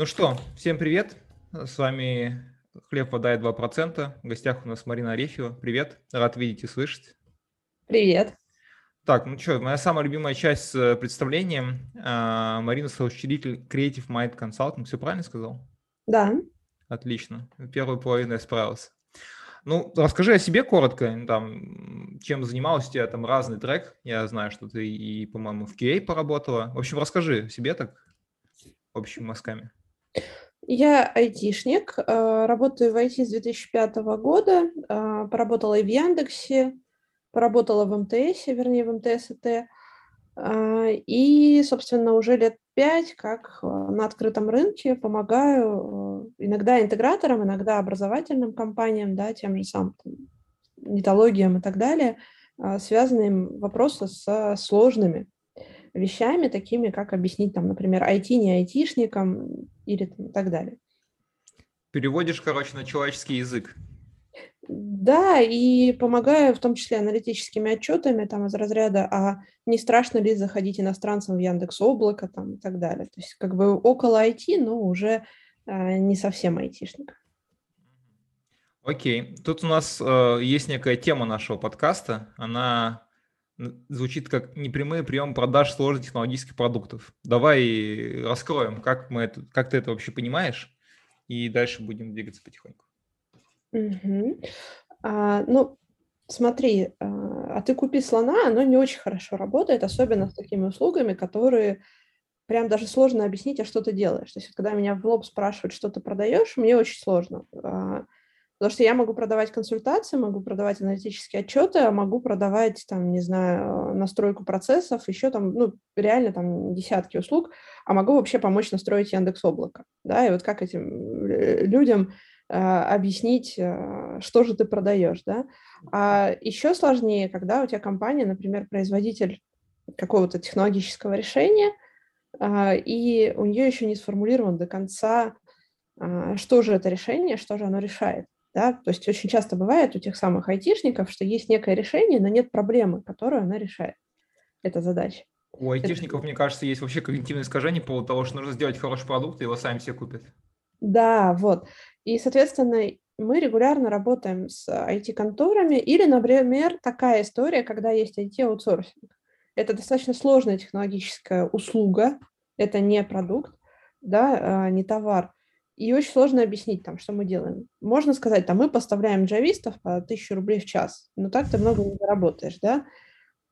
Ну что, всем привет. С вами «Хлеб, вода и 2%». В гостях у нас Марина Арефьева. Привет, рад видеть и слышать. Привет. Так, ну что, моя самая любимая часть с э, представлением. А, Марина – соучредитель Creative Mind Consulting. Все правильно сказал? Да. Отлично. Первую половину я справился. Ну, расскажи о себе коротко, там, чем занималась у тебя там разный трек. Я знаю, что ты и, по-моему, в QA поработала. В общем, расскажи о себе так общими мазками. Я айтишник, э, работаю в IT с 2005 года, э, поработала и в Яндексе, поработала в МТС, вернее, в МТС ИТ, э, и, собственно, уже лет пять как на открытом рынке помогаю иногда интеграторам, иногда образовательным компаниям, да, тем же самым там, нетологиям и так далее, связанные вопросы с сложными вещами, такими как объяснить, там, например, IT не айтишникам или там, так далее. Переводишь, короче, на человеческий язык. Да, и помогаю в том числе аналитическими отчетами там из разряда, а не страшно ли заходить иностранцам в Яндекс Облако там и так далее. То есть как бы около IT, но уже а, не совсем айтишник. Окей, тут у нас э, есть некая тема нашего подкаста, она звучит как непрямые приемы продаж сложных технологических продуктов. Давай раскроем, как, мы это, как ты это вообще понимаешь, и дальше будем двигаться потихоньку. А, ну, смотри, а, а ты купи слона, оно не очень хорошо работает, особенно с такими услугами, которые прям даже сложно объяснить, а что ты делаешь. То есть, когда меня в лоб спрашивают, что ты продаешь, мне очень сложно. Потому что я могу продавать консультации, могу продавать аналитические отчеты, а могу продавать, там, не знаю, настройку процессов, еще там, ну, реально там десятки услуг, а могу вообще помочь настроить Яндекс Облако, да, и вот как этим э, людям э, объяснить, э, что же ты продаешь, да. А еще сложнее, когда у тебя компания, например, производитель какого-то технологического решения, э, и у нее еще не сформулирован до конца, э, что же это решение, что же оно решает. Да? То есть очень часто бывает у тех самых айтишников, что есть некое решение, но нет проблемы, которую она решает. Это задача. У айтишников, это... мне кажется, есть вообще когнитивное искажение по поводу того, что нужно сделать хороший продукт, и его сами все купят. Да, вот. И, соответственно, мы регулярно работаем с IT-конторами или, например, такая история, когда есть IT-аутсорсинг. Это достаточно сложная технологическая услуга, это не продукт, да, а, не товар и очень сложно объяснить там, что мы делаем. Можно сказать, там, мы поставляем джавистов по 1000 рублей в час, но так ты много не заработаешь, да?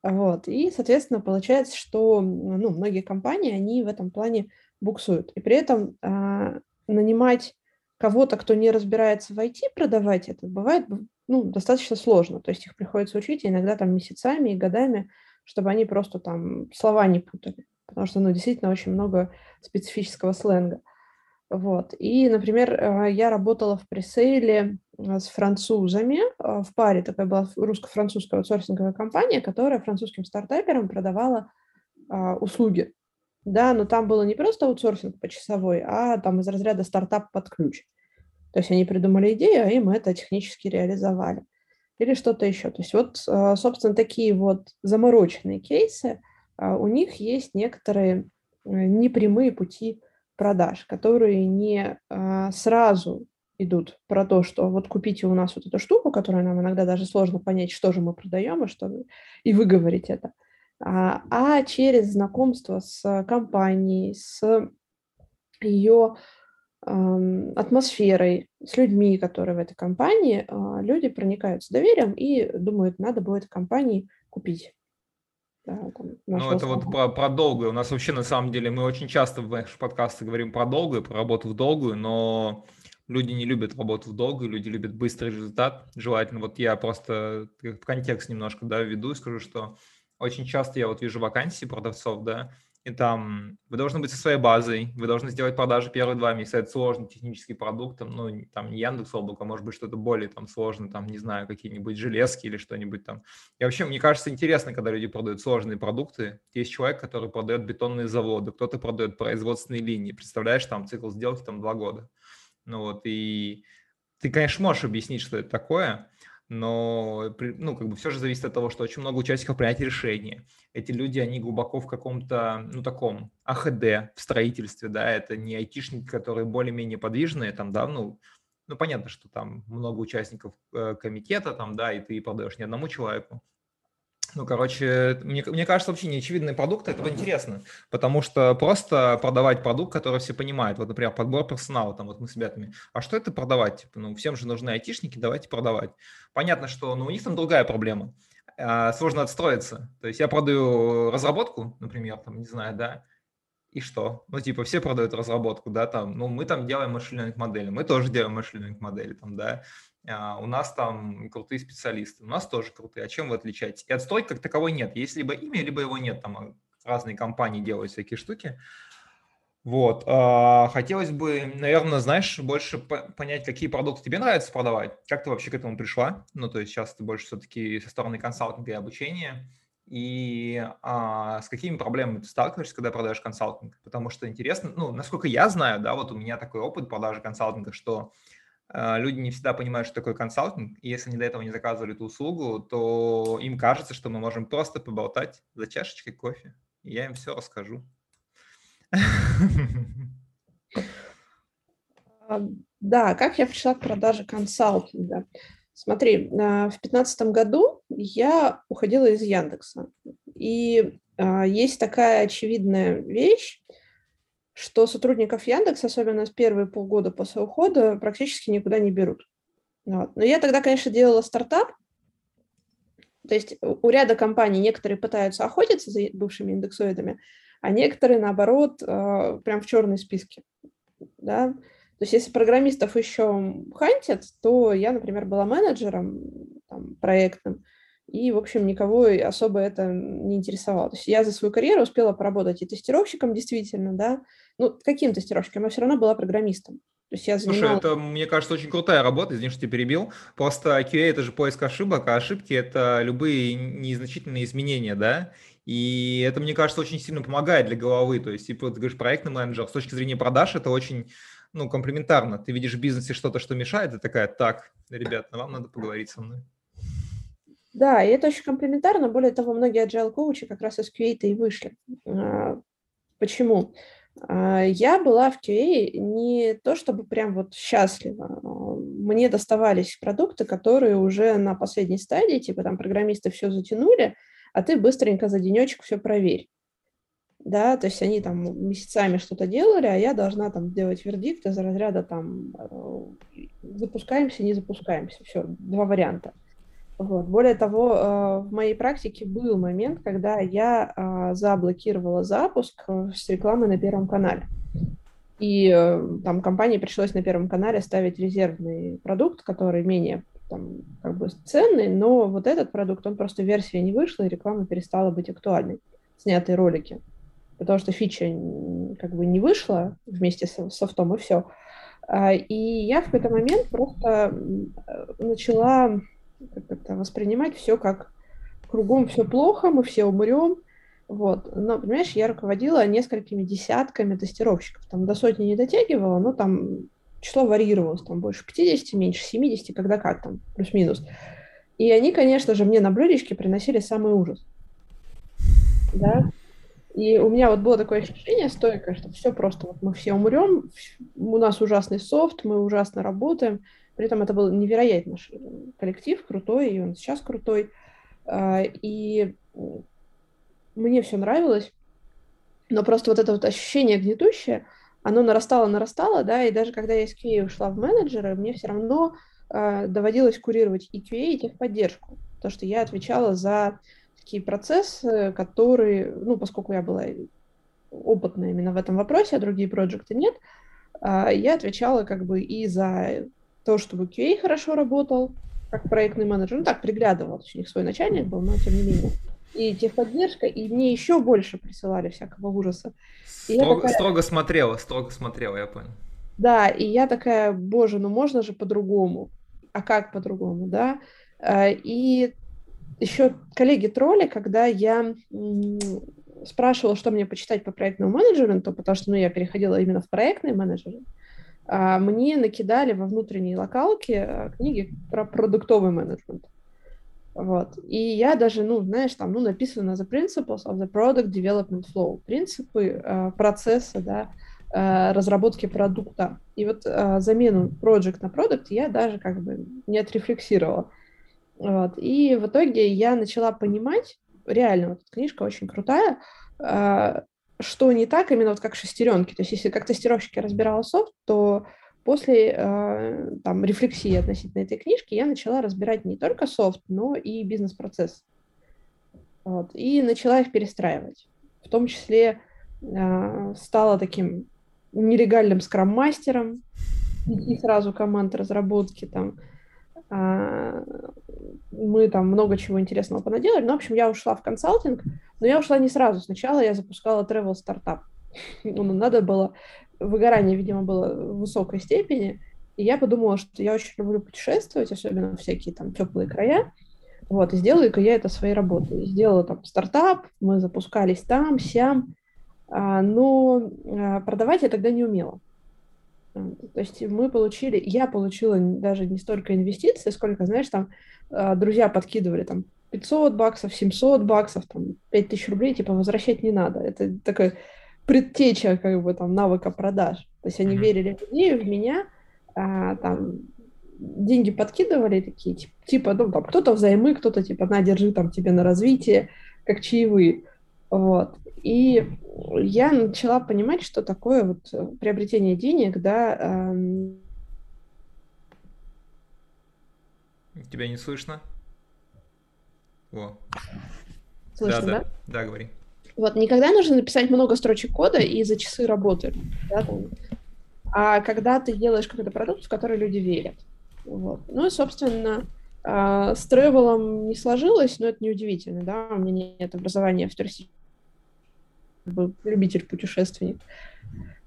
Вот, и, соответственно, получается, что ну, многие компании, они в этом плане буксуют. И при этом а, нанимать кого-то, кто не разбирается в IT, продавать это бывает ну, достаточно сложно. То есть их приходится учить иногда там месяцами и годами, чтобы они просто там слова не путали. Потому что, ну, действительно очень много специфического сленга. Вот. И, например, э, я работала в пресейле э, с французами. Э, в паре такая была русско-французская аутсорсинговая компания, которая французским стартаперам продавала услуги. Да, но там было не просто аутсорсинг почасовой, а там из разряда стартап под ключ. То есть они придумали идею, а им это технически реализовали. Или что-то еще. То есть вот, собственно, такие вот замороченные кейсы, у них есть некоторые непрямые пути продаж, которые не а, сразу идут про то, что вот купите у нас вот эту штуку, которую нам иногда даже сложно понять, что же мы продаем и что и выговорить это, а, а через знакомство с компанией, с ее э, атмосферой, с людьми, которые в этой компании, э, люди проникаются доверием и думают, надо будет компании купить. Да, ну, это вот про, про долгую. У нас вообще, на самом деле, мы очень часто в наших подкастах говорим про долгую, про работу в долгую, но люди не любят работу в долгую, люди любят быстрый результат. Желательно, вот я просто в контекст немножко да, введу и скажу, что очень часто я вот вижу вакансии продавцов, да, и там вы должны быть со своей базой, вы должны сделать продажи первые два месяца, это сложный технический продукт, там, ну, там не Яндекс Облако, может быть что-то более там сложное, там, не знаю, какие-нибудь железки или что-нибудь там. И вообще, мне кажется, интересно, когда люди продают сложные продукты. Есть человек, который продает бетонные заводы, кто-то продает производственные линии, представляешь, там цикл сделки там два года. Ну вот, и ты, конечно, можешь объяснить, что это такое, но ну, как бы все же зависит от того, что очень много участников принятия решения. Эти люди, они глубоко в каком-то, ну, таком АХД в строительстве, да, это не айтишники, которые более-менее подвижные, там, да, ну, ну, понятно, что там много участников э, комитета, там, да, и ты продаешь не одному человеку, ну, короче, мне, мне кажется, вообще неочевидный продукт, это интересно, потому что просто продавать продукт, который все понимают, вот, например, подбор персонала, там, вот мы с ребятами, а что это продавать? Типа, ну, всем же нужны айтишники, давайте продавать. Понятно, что, ну, у них там другая проблема, а, сложно отстроиться. То есть я продаю разработку, например, там, не знаю, да, и что? Ну, типа, все продают разработку, да, там, ну, мы там делаем машин модели, мы тоже делаем машин модели, там, да, у нас там крутые специалисты, у нас тоже крутые, а чем вы отличаетесь? И отстройки как таковой нет, есть либо имя, либо его нет, там а, разные компании делают всякие штуки. Вот, а, хотелось бы, наверное, знаешь, больше понять, какие продукты тебе нравится продавать, как ты вообще к этому пришла, ну, то есть сейчас ты больше все-таки со стороны консалтинга и обучения, и а, с какими проблемами ты сталкиваешься, когда продаешь консалтинг, потому что интересно, ну, насколько я знаю, да, вот у меня такой опыт продажи консалтинга, что а, люди не всегда понимают, что такое консалтинг, и если они до этого не заказывали эту услугу, то им кажется, что мы можем просто поболтать за чашечкой кофе, и я им все расскажу. А, да, как я пришла к продаже консалтинга? Смотри, в 2015 году я уходила из Яндекса, и а, есть такая очевидная вещь, что сотрудников Яндекс, особенно с первые полгода после ухода, практически никуда не берут. Вот. Но я тогда, конечно, делала стартап, то есть у ряда компаний некоторые пытаются охотиться за бывшими индексоидами, а некоторые, наоборот, э, прям в черной списке. Да? То есть если программистов еще хантят, то я, например, была менеджером там, проектным, и, в общем, никого особо это не интересовало. То есть я за свою карьеру успела поработать и тестировщиком действительно, да, ну, каким тестировщиком, я все равно была программистом. То есть я занималась... Слушай, это, мне кажется, очень крутая работа, извини, что тебя перебил. Просто QA – это же поиск ошибок, а ошибки – это любые незначительные изменения, да? И это, мне кажется, очень сильно помогает для головы. То есть, типа, ты говоришь, проектный менеджер, с точки зрения продаж это очень ну, комплементарно. Ты видишь в бизнесе что-то, что мешает, и такая, так, ребят, вам надо поговорить со мной. Да, и это очень комплементарно. Более того, многие agile коучи как раз из QA-то и вышли. А, почему? А, я была в QA не то чтобы прям вот счастлива. Мне доставались продукты, которые уже на последней стадии, типа там программисты все затянули, а ты быстренько за денечек все проверь. Да, то есть они там месяцами что-то делали, а я должна там делать вердикт из разряда там э, запускаемся, не запускаемся. Все, два варианта. Вот. Более того, э, в моей практике был момент, когда я э, заблокировала запуск э, с рекламы на Первом канале. И там компании пришлось на Первом канале ставить резервный продукт, который менее там, как бы ценный, но вот этот продукт, он просто версия не вышла, и реклама перестала быть актуальной, снятые ролики. Потому что фича как бы не вышла вместе с софтом, и все. А, и я в какой-то момент просто начала как это, воспринимать все как кругом все плохо, мы все умрем. Вот. Но, понимаешь, я руководила несколькими десятками тестировщиков. Там до сотни не дотягивала, но там число варьировалось. Там больше 50, меньше 70, когда как там, плюс-минус. И они, конечно же, мне на блюдечке приносили самый ужас. Да? И у меня вот было такое ощущение стойкое, что все просто, вот мы все умрем, у нас ужасный софт, мы ужасно работаем, при этом это был невероятно коллектив, крутой, и он сейчас крутой. А, и мне все нравилось, но просто вот это вот ощущение гнетущее, оно нарастало, нарастало, да, и даже когда я из QA ушла в менеджеры, мне все равно э, доводилось курировать и QA, и техподдержку, потому что я отвечала за такие процессы, которые, ну, поскольку я была опытная именно в этом вопросе, а другие проекты нет, э, я отвечала как бы и за то, чтобы QA хорошо работал, как проектный менеджер, ну так, приглядывал, у них свой начальник был, но тем не менее. И техподдержка, и мне еще больше присылали всякого ужаса. И строго, такая... строго смотрела, строго смотрела, я понял. Да, и я такая, боже, ну можно же по-другому. А как по-другому, да? А, и еще коллеги тролли, когда я спрашивала, что мне почитать по проектному менеджменту, потому что ну, я переходила именно в проектный менеджер, мне накидали во внутренние локалки а, книги про продуктовый менеджмент. Вот. И я даже, ну, знаешь, там, ну, написано The Principles of the Product Development Flow. Принципы э, процесса, да, разработки продукта. И вот замену project на product я даже как бы не отрефлексировала. Вот. И в итоге я начала понимать, реально, вот книжка очень крутая, что не так, именно вот как шестеренки. То есть если как тестировщики разбирала софт, то после э, там, рефлексии относительно этой книжки я начала разбирать не только софт, но и бизнес-процесс. Вот, и начала их перестраивать. В том числе э, стала таким нелегальным скрам-мастером, и сразу команд разработки там. Э, мы там много чего интересного понаделали. Ну, в общем, я ушла в консалтинг, но я ушла не сразу. Сначала я запускала travel стартап. Ну, надо было выгорание, видимо, было в высокой степени, и я подумала, что я очень люблю путешествовать, особенно всякие там теплые края, вот, и сделаю-ка я это своей работой. Сделала там стартап, мы запускались там, сям, а, но а, продавать я тогда не умела. То есть мы получили, я получила даже не столько инвестиций, сколько, знаешь, там а, друзья подкидывали там 500 баксов, 700 баксов, там 5000 рублей, типа возвращать не надо. Это такой предтеча как бы там навыка продаж. То есть они mm-hmm. верили в идею, в меня, а, там деньги подкидывали такие, типа, типа ну, там, кто-то взаймы, кто-то типа, на, держи там тебе на развитие, как чаевые. Вот. И я начала понимать, что такое вот приобретение денег, да. Эм... Тебя не слышно? О. Слышно, да? Да, да, да говори. Вот, никогда нужно написать много строчек кода и за часы работы, да, там. а когда ты делаешь какой-то продукт, в который люди верят. Вот. Ну и, собственно, э, с тревелом не сложилось, но это неудивительно, да, у меня нет образования в туристическом был любитель-путешественник.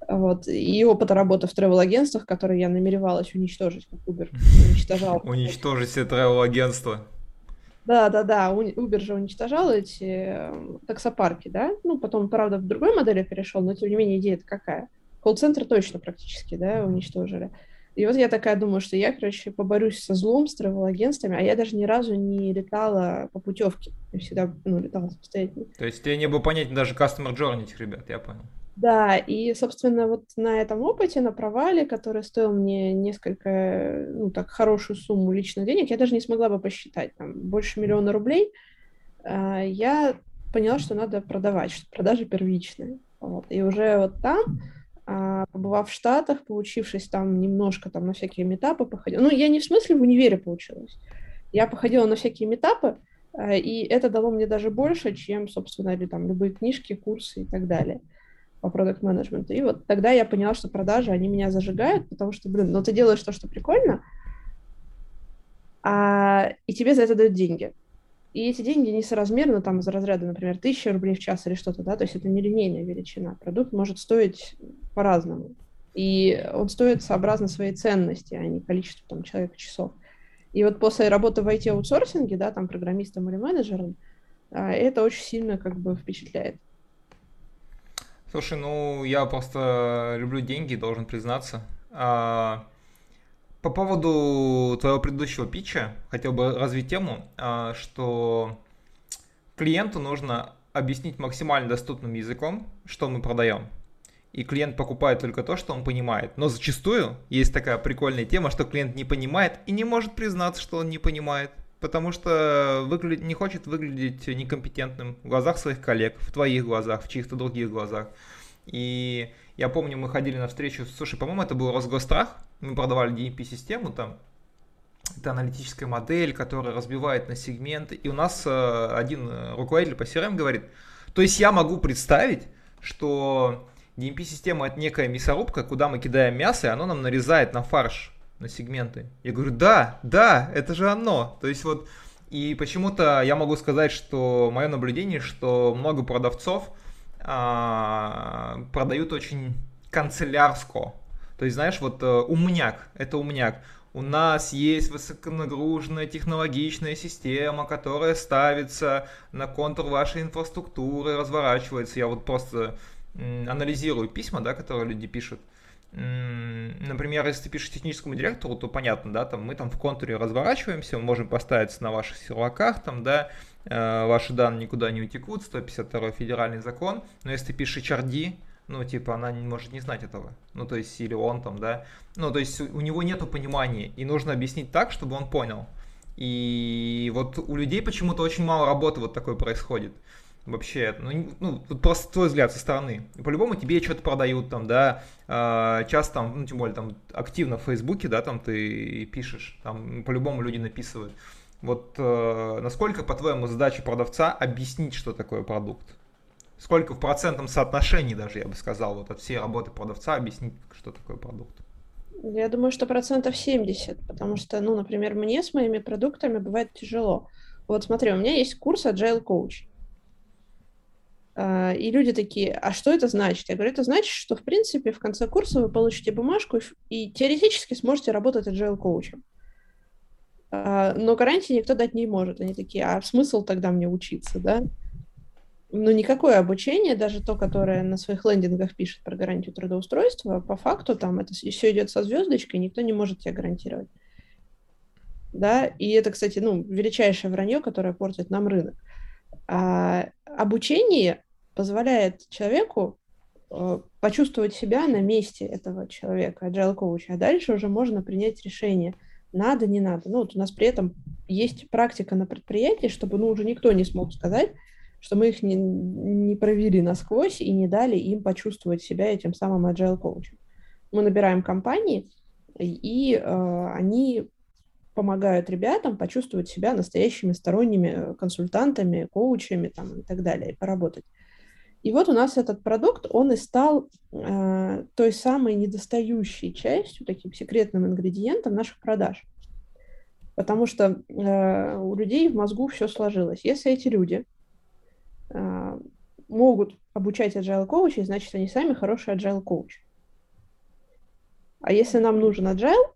Вот. И опыта работы в тревел-агентствах, которые я намеревалась уничтожить, как Uber уничтожал. Уничтожить все тревел-агентства. Да, да, да, Uber же уничтожал эти эм, таксопарки, да, ну, потом, правда, в другой модели перешел, но, тем не менее, идея-то какая? Колл-центр точно практически, да, уничтожили. И вот я такая думаю, что я, короче, поборюсь со злом, с тревел-агентствами, а я даже ни разу не летала по путевке. Я всегда, ну, летала самостоятельно. То есть тебе не было понятен даже customer journey этих ребят, я понял. Да, и, собственно, вот на этом опыте, на провале, который стоил мне несколько, ну, так, хорошую сумму личных денег, я даже не смогла бы посчитать, там, больше миллиона рублей, а, я поняла, что надо продавать, что продажи первичные. Вот. И уже вот там, побывав в Штатах, поучившись там немножко там на всякие метапы, походила, ну, я не в смысле в универе получилась, я походила на всякие метапы, а, и это дало мне даже больше, чем, собственно, или там любые книжки, курсы и так далее по продукт менеджменту. И вот тогда я поняла, что продажи, они меня зажигают, потому что, блин, ну ты делаешь то, что прикольно, а, и тебе за это дают деньги. И эти деньги несоразмерны там из разряда, например, тысяча рублей в час или что-то, да, то есть это нелинейная величина. Продукт может стоить по-разному. И он стоит сообразно своей ценности, а не количеству там человека часов. И вот после работы в IT-аутсорсинге, да, там программистом или менеджером, а, это очень сильно как бы впечатляет. Слушай, ну я просто люблю деньги, должен признаться. А, по поводу твоего предыдущего питча, хотел бы развить тему, а, что клиенту нужно объяснить максимально доступным языком, что мы продаем. И клиент покупает только то, что он понимает. Но зачастую есть такая прикольная тема, что клиент не понимает и не может признаться, что он не понимает потому что выглядит, не хочет выглядеть некомпетентным в глазах своих коллег, в твоих глазах, в чьих-то других глазах. И я помню, мы ходили на встречу, слушай, по-моему, это был Росгострах, мы продавали DMP-систему там, это аналитическая модель, которая разбивает на сегменты, и у нас э, один руководитель по CRM говорит, то есть я могу представить, что DMP-система это некая мясорубка, куда мы кидаем мясо, и оно нам нарезает на фарш на сегменты. Я говорю, да, да, это же оно. То есть вот, и почему-то я могу сказать, что мое наблюдение, что много продавцов а, продают очень канцелярско. То есть, знаешь, вот э, умняк, это умняк. У нас есть высоконагруженная технологичная система, которая ставится на контур вашей инфраструктуры, разворачивается. Я вот просто анализирую письма, да, которые люди пишут. например, если ты пишешь техническому директору, то понятно, да, там мы там в контуре разворачиваемся, мы можем поставиться на ваших серваках, там, да, э, ваши данные никуда не утекут, 152 федеральный закон, но если ты пишешь HRD, ну, типа, она не может не знать этого, ну, то есть, или он там, да, ну, то есть, у него нету понимания, и нужно объяснить так, чтобы он понял. И вот у людей почему-то очень мало работы вот такой происходит вообще, ну, ну вот просто твой взгляд со стороны. По-любому тебе что-то продают там, да, э, часто там, ну, тем более там активно в Фейсбуке, да, там ты пишешь, там по-любому люди написывают. Вот э, насколько, по-твоему, задача продавца объяснить, что такое продукт? Сколько в процентном соотношении даже, я бы сказал, вот от всей работы продавца объяснить, что такое продукт? Я думаю, что процентов 70, потому что, ну, например, мне с моими продуктами бывает тяжело. Вот смотри, у меня есть курс Agile Coach. А, и люди такие, а что это значит? Я говорю, это значит, что, в принципе, в конце курса вы получите бумажку и теоретически сможете работать agile коучем. А, но гарантии никто дать не может. Они такие, а смысл тогда мне учиться, да? Но никакое обучение, даже то, которое на своих лендингах пишет про гарантию трудоустройства, по факту там это все идет со звездочкой, никто не может тебе гарантировать. Да, и это, кстати, ну, величайшее вранье, которое портит нам рынок. А обучение позволяет человеку э, почувствовать себя на месте этого человека, agile коуча, а дальше уже можно принять решение, надо, не надо. Ну, вот у нас при этом есть практика на предприятии, чтобы, ну, уже никто не смог сказать, что мы их не, не провели насквозь и не дали им почувствовать себя этим самым agile коучем. Мы набираем компании, и э, они помогают ребятам почувствовать себя настоящими сторонними консультантами, коучами там, и так далее, и поработать. И вот у нас этот продукт, он и стал э, той самой недостающей частью, таким секретным ингредиентом наших продаж. Потому что э, у людей в мозгу все сложилось. Если эти люди могут обучать agile коучей, значит, они сами хороший agile коуч. А если нам нужен agile,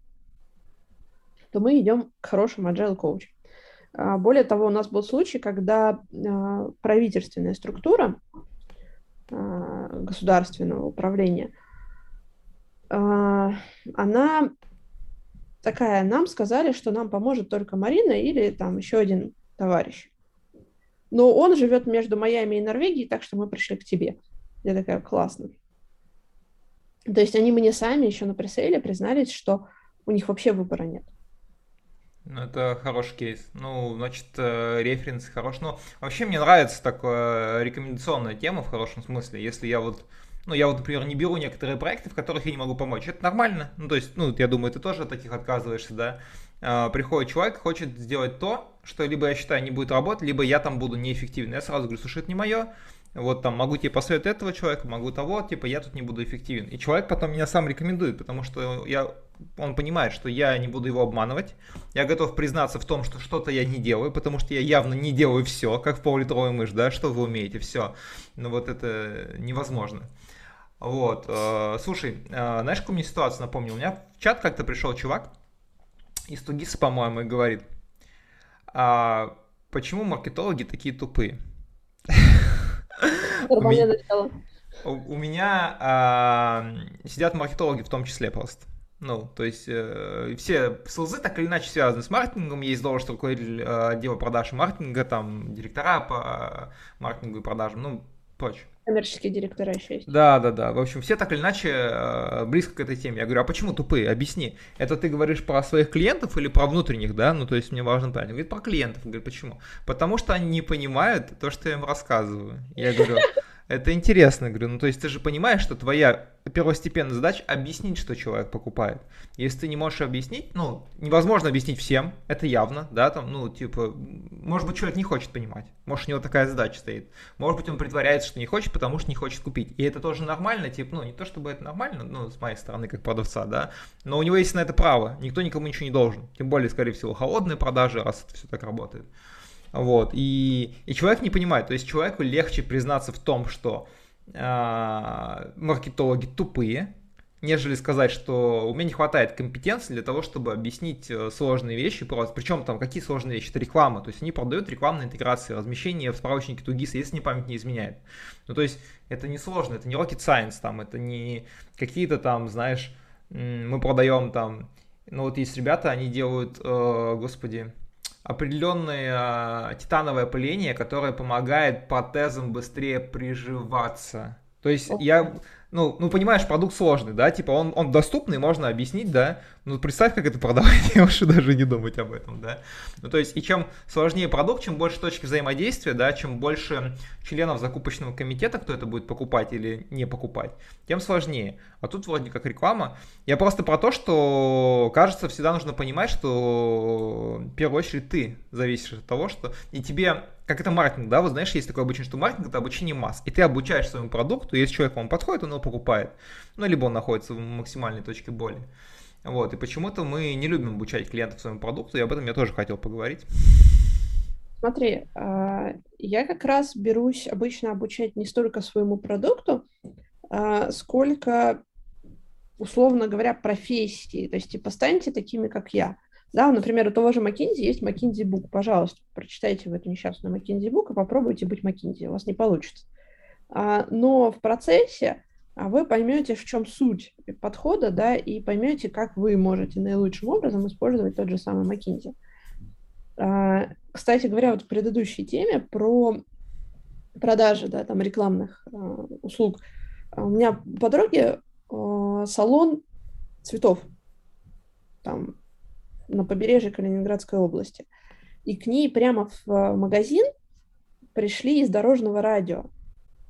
то мы идем к хорошему agile коучу. А, более того, у нас был случай, когда а, правительственная структура а, государственного управления, она такая, нам сказали, что нам поможет только Марина или там еще один товарищ. Но он живет между Майами и Норвегией, так что мы пришли к тебе. Я такая, классно. То есть они мне сами еще на пресейле признались, что у них вообще выбора нет. Ну, это хороший кейс. Ну, значит, э, референс хорош. Ну, вообще мне нравится такая рекомендационная тема в хорошем смысле. Если я вот, ну, я вот, например, не беру некоторые проекты, в которых я не могу помочь. Это нормально. Ну, то есть, ну, я думаю, ты тоже от таких отказываешься, да. А, приходит человек, хочет сделать то, что либо я считаю не будет работать, либо я там буду неэффективен. Я сразу говорю, слушай, это не мое, вот там могу тебе посоветовать этого человека, могу того, типа я тут не буду эффективен. И человек потом меня сам рекомендует, потому что я, он понимает, что я не буду его обманывать, я готов признаться в том, что что-то я не делаю, потому что я явно не делаю все, как в полулитровой мышь, да, что вы умеете, все. Но вот это невозможно. Вот, э, слушай, э, знаешь, какую мне ситуацию напомнил? У меня в чат как-то пришел чувак из Тугиса, по-моему, и говорит, а почему маркетологи такие тупые? У меня а, сидят маркетологи в том числе просто. Ну, то есть э, все слзы так или иначе связаны с маркетингом. Есть должность руководитель э, отдела продаж и маркетинга, там директора по маркетингу и продажам, ну, прочее. Коммерческие директора еще есть. Да, да, да. В общем, все так или иначе э, близко к этой теме. Я говорю, а почему тупые? Объясни. Это ты говоришь про своих клиентов или про внутренних, да? Ну, то есть мне важно понять. Говорит, про клиентов. Говорит, почему? Потому что они не понимают то, что я им рассказываю. Я говорю, это интересно, говорю, ну то есть ты же понимаешь, что твоя первостепенная задача объяснить, что человек покупает. Если ты не можешь объяснить, ну, невозможно объяснить всем, это явно, да, там, ну, типа, может быть, человек не хочет понимать, может, у него такая задача стоит, может быть, он притворяется, что не хочет, потому что не хочет купить, и это тоже нормально, типа, ну, не то чтобы это нормально, ну, с моей стороны, как продавца, да, но у него есть на это право, никто никому ничего не должен, тем более, скорее всего, холодные продажи, раз это все так работает. Вот, и, и человек не понимает, то есть человеку легче признаться в том, что э, маркетологи тупые, нежели сказать, что у меня не хватает компетенции для того, чтобы объяснить э, сложные вещи просто. Причем там какие сложные вещи? Это реклама. То есть они продают рекламные интеграции, размещение в справочнике Тугиса, если не память не изменяет. Ну то есть это не сложно, это не rocket science, там, это не какие-то там, знаешь, мы продаем там, ну вот есть ребята, они делают, э, господи, определенное э, титановое пыление, которое помогает протезам быстрее приживаться. То есть я ну, ну, понимаешь, продукт сложный, да, типа он, он доступный, можно объяснить, да, ну, представь, как это продавать, я лучше даже не думать об этом, да. Ну, то есть, и чем сложнее продукт, чем больше точки взаимодействия, да, чем больше членов закупочного комитета, кто это будет покупать или не покупать, тем сложнее. А тут вроде как реклама. Я просто про то, что, кажется, всегда нужно понимать, что в первую очередь ты зависишь от того, что и тебе как это маркетинг, да, вот знаешь, есть такое обучение, что маркетинг это обучение масс, и ты обучаешь своему продукту, если человек вам подходит, он его покупает, ну, либо он находится в максимальной точке боли. Вот, и почему-то мы не любим обучать клиентов своему продукту, и об этом я тоже хотел поговорить. Смотри, а, я как раз берусь обычно обучать не столько своему продукту, а, сколько, условно говоря, профессии. То есть, типа, станьте такими, как я. Да, например, у того же McKinsey есть McKinsey Book. Пожалуйста, прочитайте в эту несчастную McKinsey Book и попробуйте быть McKinsey. У вас не получится. А, но в процессе а, вы поймете, в чем суть подхода, да, и поймете, как вы можете наилучшим образом использовать тот же самый McKinsey. А, кстати говоря, вот в предыдущей теме про продажи, да, там рекламных услуг. У меня подруги а, салон цветов. Там на побережье Калининградской области. И к ней прямо в э, магазин пришли из дорожного радио.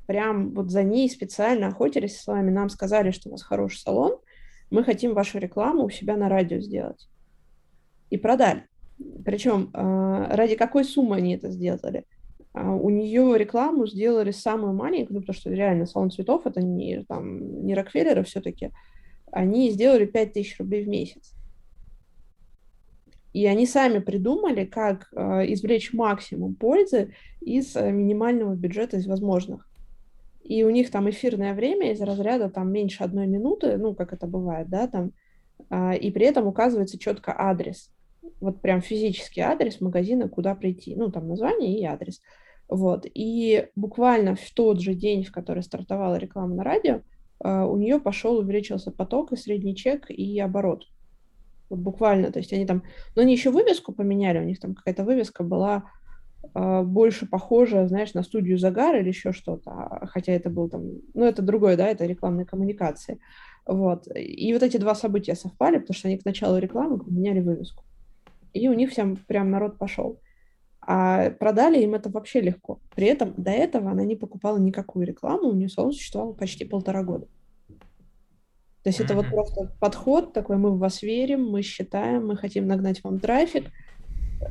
Прям вот за ней специально охотились с вами, нам сказали, что у вас хороший салон, мы хотим вашу рекламу у себя на радио сделать. И продали. Причем э, ради какой суммы они это сделали? А, у нее рекламу сделали самую маленькую, ну, потому что реально салон цветов это не, там, не Рокфеллера все-таки. Они сделали 5000 рублей в месяц. И они сами придумали, как э, извлечь максимум пользы из э, минимального бюджета из возможных. И у них там эфирное время из разряда там меньше одной минуты, ну, как это бывает, да, там, э, и при этом указывается четко адрес. Вот прям физический адрес магазина, куда прийти. Ну, там название и адрес. Вот. И буквально в тот же день, в который стартовала реклама на радио, э, у нее пошел, увеличился поток и средний чек, и оборот. Вот буквально, то есть они там, но они еще вывеску поменяли, у них там какая-то вывеска была э, больше похожа, знаешь, на студию Загар или еще что-то, а, хотя это был там, ну это другое, да, это рекламные коммуникации, вот. И вот эти два события совпали, потому что они к началу рекламы поменяли вывеску, и у них всем прям народ пошел. А продали им это вообще легко. При этом до этого она не покупала никакую рекламу, у нее салон существовал почти полтора года. То есть mm-hmm. это вот просто подход такой, мы в вас верим, мы считаем, мы хотим нагнать вам трафик,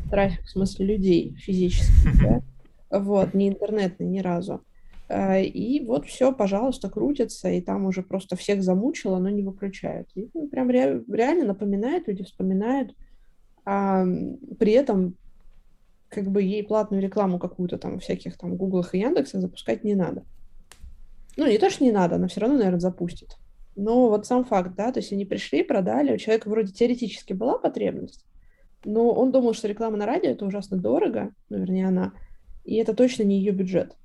трафик в смысле людей физических, да? вот, не интернетный ни разу. А, и вот все, пожалуйста, крутится, и там уже просто всех замучило, но не выключают. И ну, прям ре- реально напоминает, люди вспоминают, а при этом как бы ей платную рекламу какую-то там всяких там Гуглах и Яндексах запускать не надо. Ну, не то, что не надо, она все равно, наверное, запустит. Но вот сам факт, да, то есть они пришли, продали, у человека вроде теоретически была потребность, но он думал, что реклама на радио это ужасно дорого, ну, вернее, она, и это точно не ее бюджет.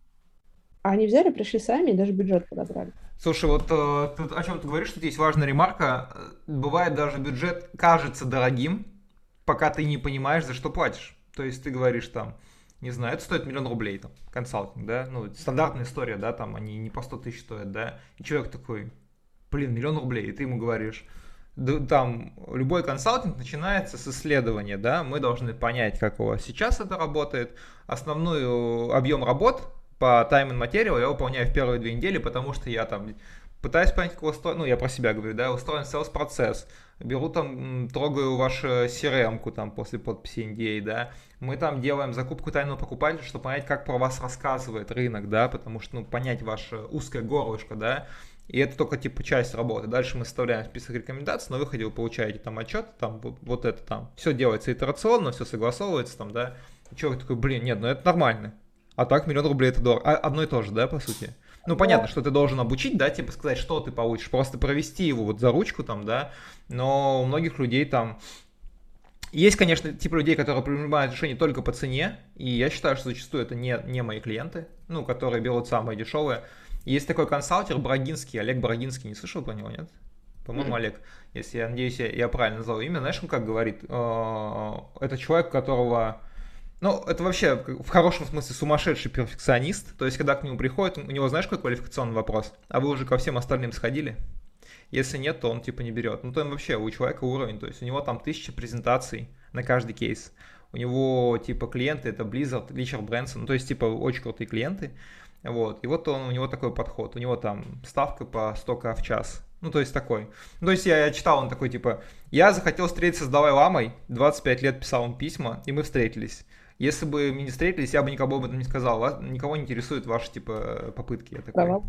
А они взяли, пришли сами и даже бюджет подобрали. Слушай, вот э, ты, о чем ты говоришь, что здесь важная ремарка. Бывает даже бюджет кажется дорогим, пока ты не понимаешь, за что платишь. То есть ты говоришь там, не знаю, это стоит миллион рублей, там, консалтинг, да, ну, стандартная история, да, там, они не по 100 тысяч стоят, да, и человек такой, блин, миллион рублей, и ты ему говоришь, там любой консалтинг начинается с исследования, да, мы должны понять, как у вас сейчас это работает, основной объем работ по time and material я выполняю в первые две недели, потому что я там пытаюсь понять, как устроен, ну, я про себя говорю, да, устроен sales процесс, беру там, трогаю вашу CRM-ку там после подписи NDA, да, мы там делаем закупку тайного покупателя, чтобы понять, как про вас рассказывает рынок, да, потому что, ну, понять ваше узкое горлышко, да, и это только типа часть работы. Дальше мы составляем список рекомендаций, на выходе вы получаете там отчет, там вот, вот это там. Все делается итерационно, все согласовывается там, да. И человек такой, блин, нет, ну это нормально. А так миллион рублей это дорого. А, одно и то же, да, по сути? Ну, понятно, что ты должен обучить, да, типа сказать, что ты получишь, просто провести его вот за ручку там, да, но у многих людей там есть, конечно, тип людей, которые принимают решения только по цене, и я считаю, что зачастую это не, не мои клиенты, ну, которые берут самые дешевые. Есть такой консалтер Брагинский, Олег Брагинский, не слышал про него, нет? По-моему, mm-hmm. Олег, если я надеюсь, я, я правильно назвал имя. Знаешь, он как говорит? Э, это человек, которого ну, это вообще в хорошем смысле сумасшедший перфекционист. То есть, когда к нему приходит, у него, знаешь, какой квалификационный вопрос? А вы уже ко всем остальным сходили? Если нет, то он типа не берет. Ну, то он вообще у человека уровень. То есть, у него там тысяча презентаций на каждый кейс. У него типа клиенты это Blizzard, Ричард Брэнсон. Ну, то есть, типа, очень крутые клиенты. Вот. И вот он, у него такой подход. У него там ставка по 100к в час. Ну, то есть такой. Ну, то есть я, я читал, он такой, типа, я захотел встретиться с Давай Ламой, 25 лет писал ему письма, и мы встретились. Если бы мы не встретились, я бы никому об этом не сказал. Вас, никого не интересуют ваши, типа, попытки. Я такой, ага.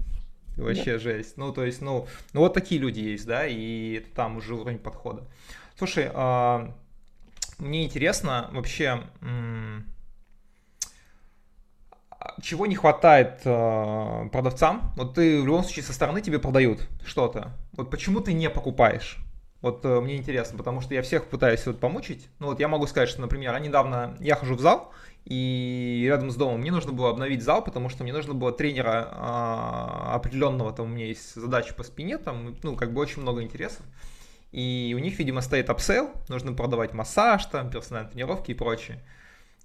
Вообще да. жесть. Ну, то есть, ну, ну, вот такие люди есть, да, и это там уже уровень подхода. Слушай, а, мне интересно вообще, чего не хватает э, продавцам? Вот ты в любом случае со стороны тебе продают что-то. Вот почему ты не покупаешь? Вот э, мне интересно, потому что я всех пытаюсь вот помучить. Ну вот я могу сказать, что, например, я недавно, я хожу в зал, и рядом с домом мне нужно было обновить зал, потому что мне нужно было тренера а, определенного, там у меня есть задача по спине, там, ну, как бы очень много интересов. И у них, видимо, стоит upsell, нужно продавать массаж, там, персональные тренировки и прочее.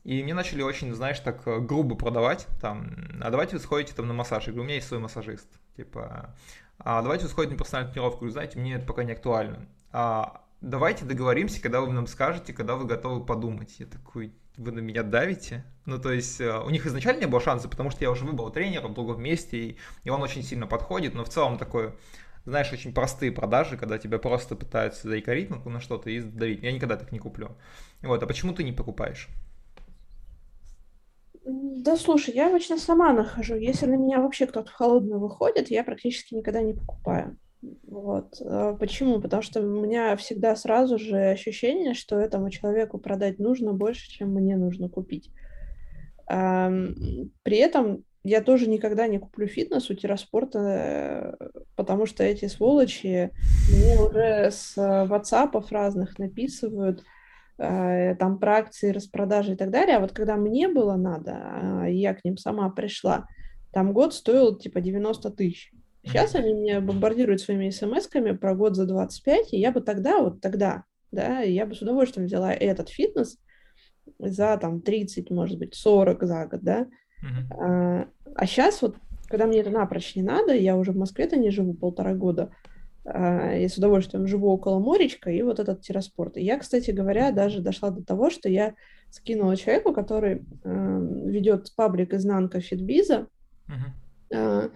И мне начали очень, знаешь, так э, грубо продавать, там, а давайте вы сходите там на массаж. Я говорю, у меня есть свой массажист. Типа, а давайте вы сходите на персональную тренировку. Говорю, знаете, мне это пока не актуально а, давайте договоримся, когда вы нам скажете, когда вы готовы подумать. Я такой, вы на меня давите? Ну, то есть, э, у них изначально не было шанса, потому что я уже выбрал тренера в другом месте, и, и он очень сильно подходит, но в целом такое, знаешь, очень простые продажи, когда тебя просто пытаются заикарить на что-то и давить. Я никогда так не куплю. Вот, а почему ты не покупаешь? Да слушай, я обычно сама нахожу. Если на меня вообще кто-то холодно выходит, я практически никогда не покупаю. Вот. А почему? Потому что у меня всегда сразу же ощущение, что этому человеку продать нужно больше, чем мне нужно купить. При этом я тоже никогда не куплю фитнес у Тираспорта, потому что эти сволочи мне уже с WhatsApp разных написывают, э, там про акции, распродажи и так далее. А вот когда мне было надо, а, я к ним сама пришла, там год стоил типа 90 тысяч. Сейчас они меня бомбардируют своими смс-ками про год за 25, и я бы тогда, вот тогда, да, я бы с удовольствием взяла этот фитнес за там 30, может быть, 40 за год, да. Uh-huh. А, а сейчас вот, когда мне это напрочь не надо, я уже в Москве-то не живу полтора года, а, я с удовольствием живу около моречка и вот этот тироспорт. И я, кстати говоря, даже дошла до того, что я скинула человеку, который э, ведет паблик изнанка фитбиза, uh-huh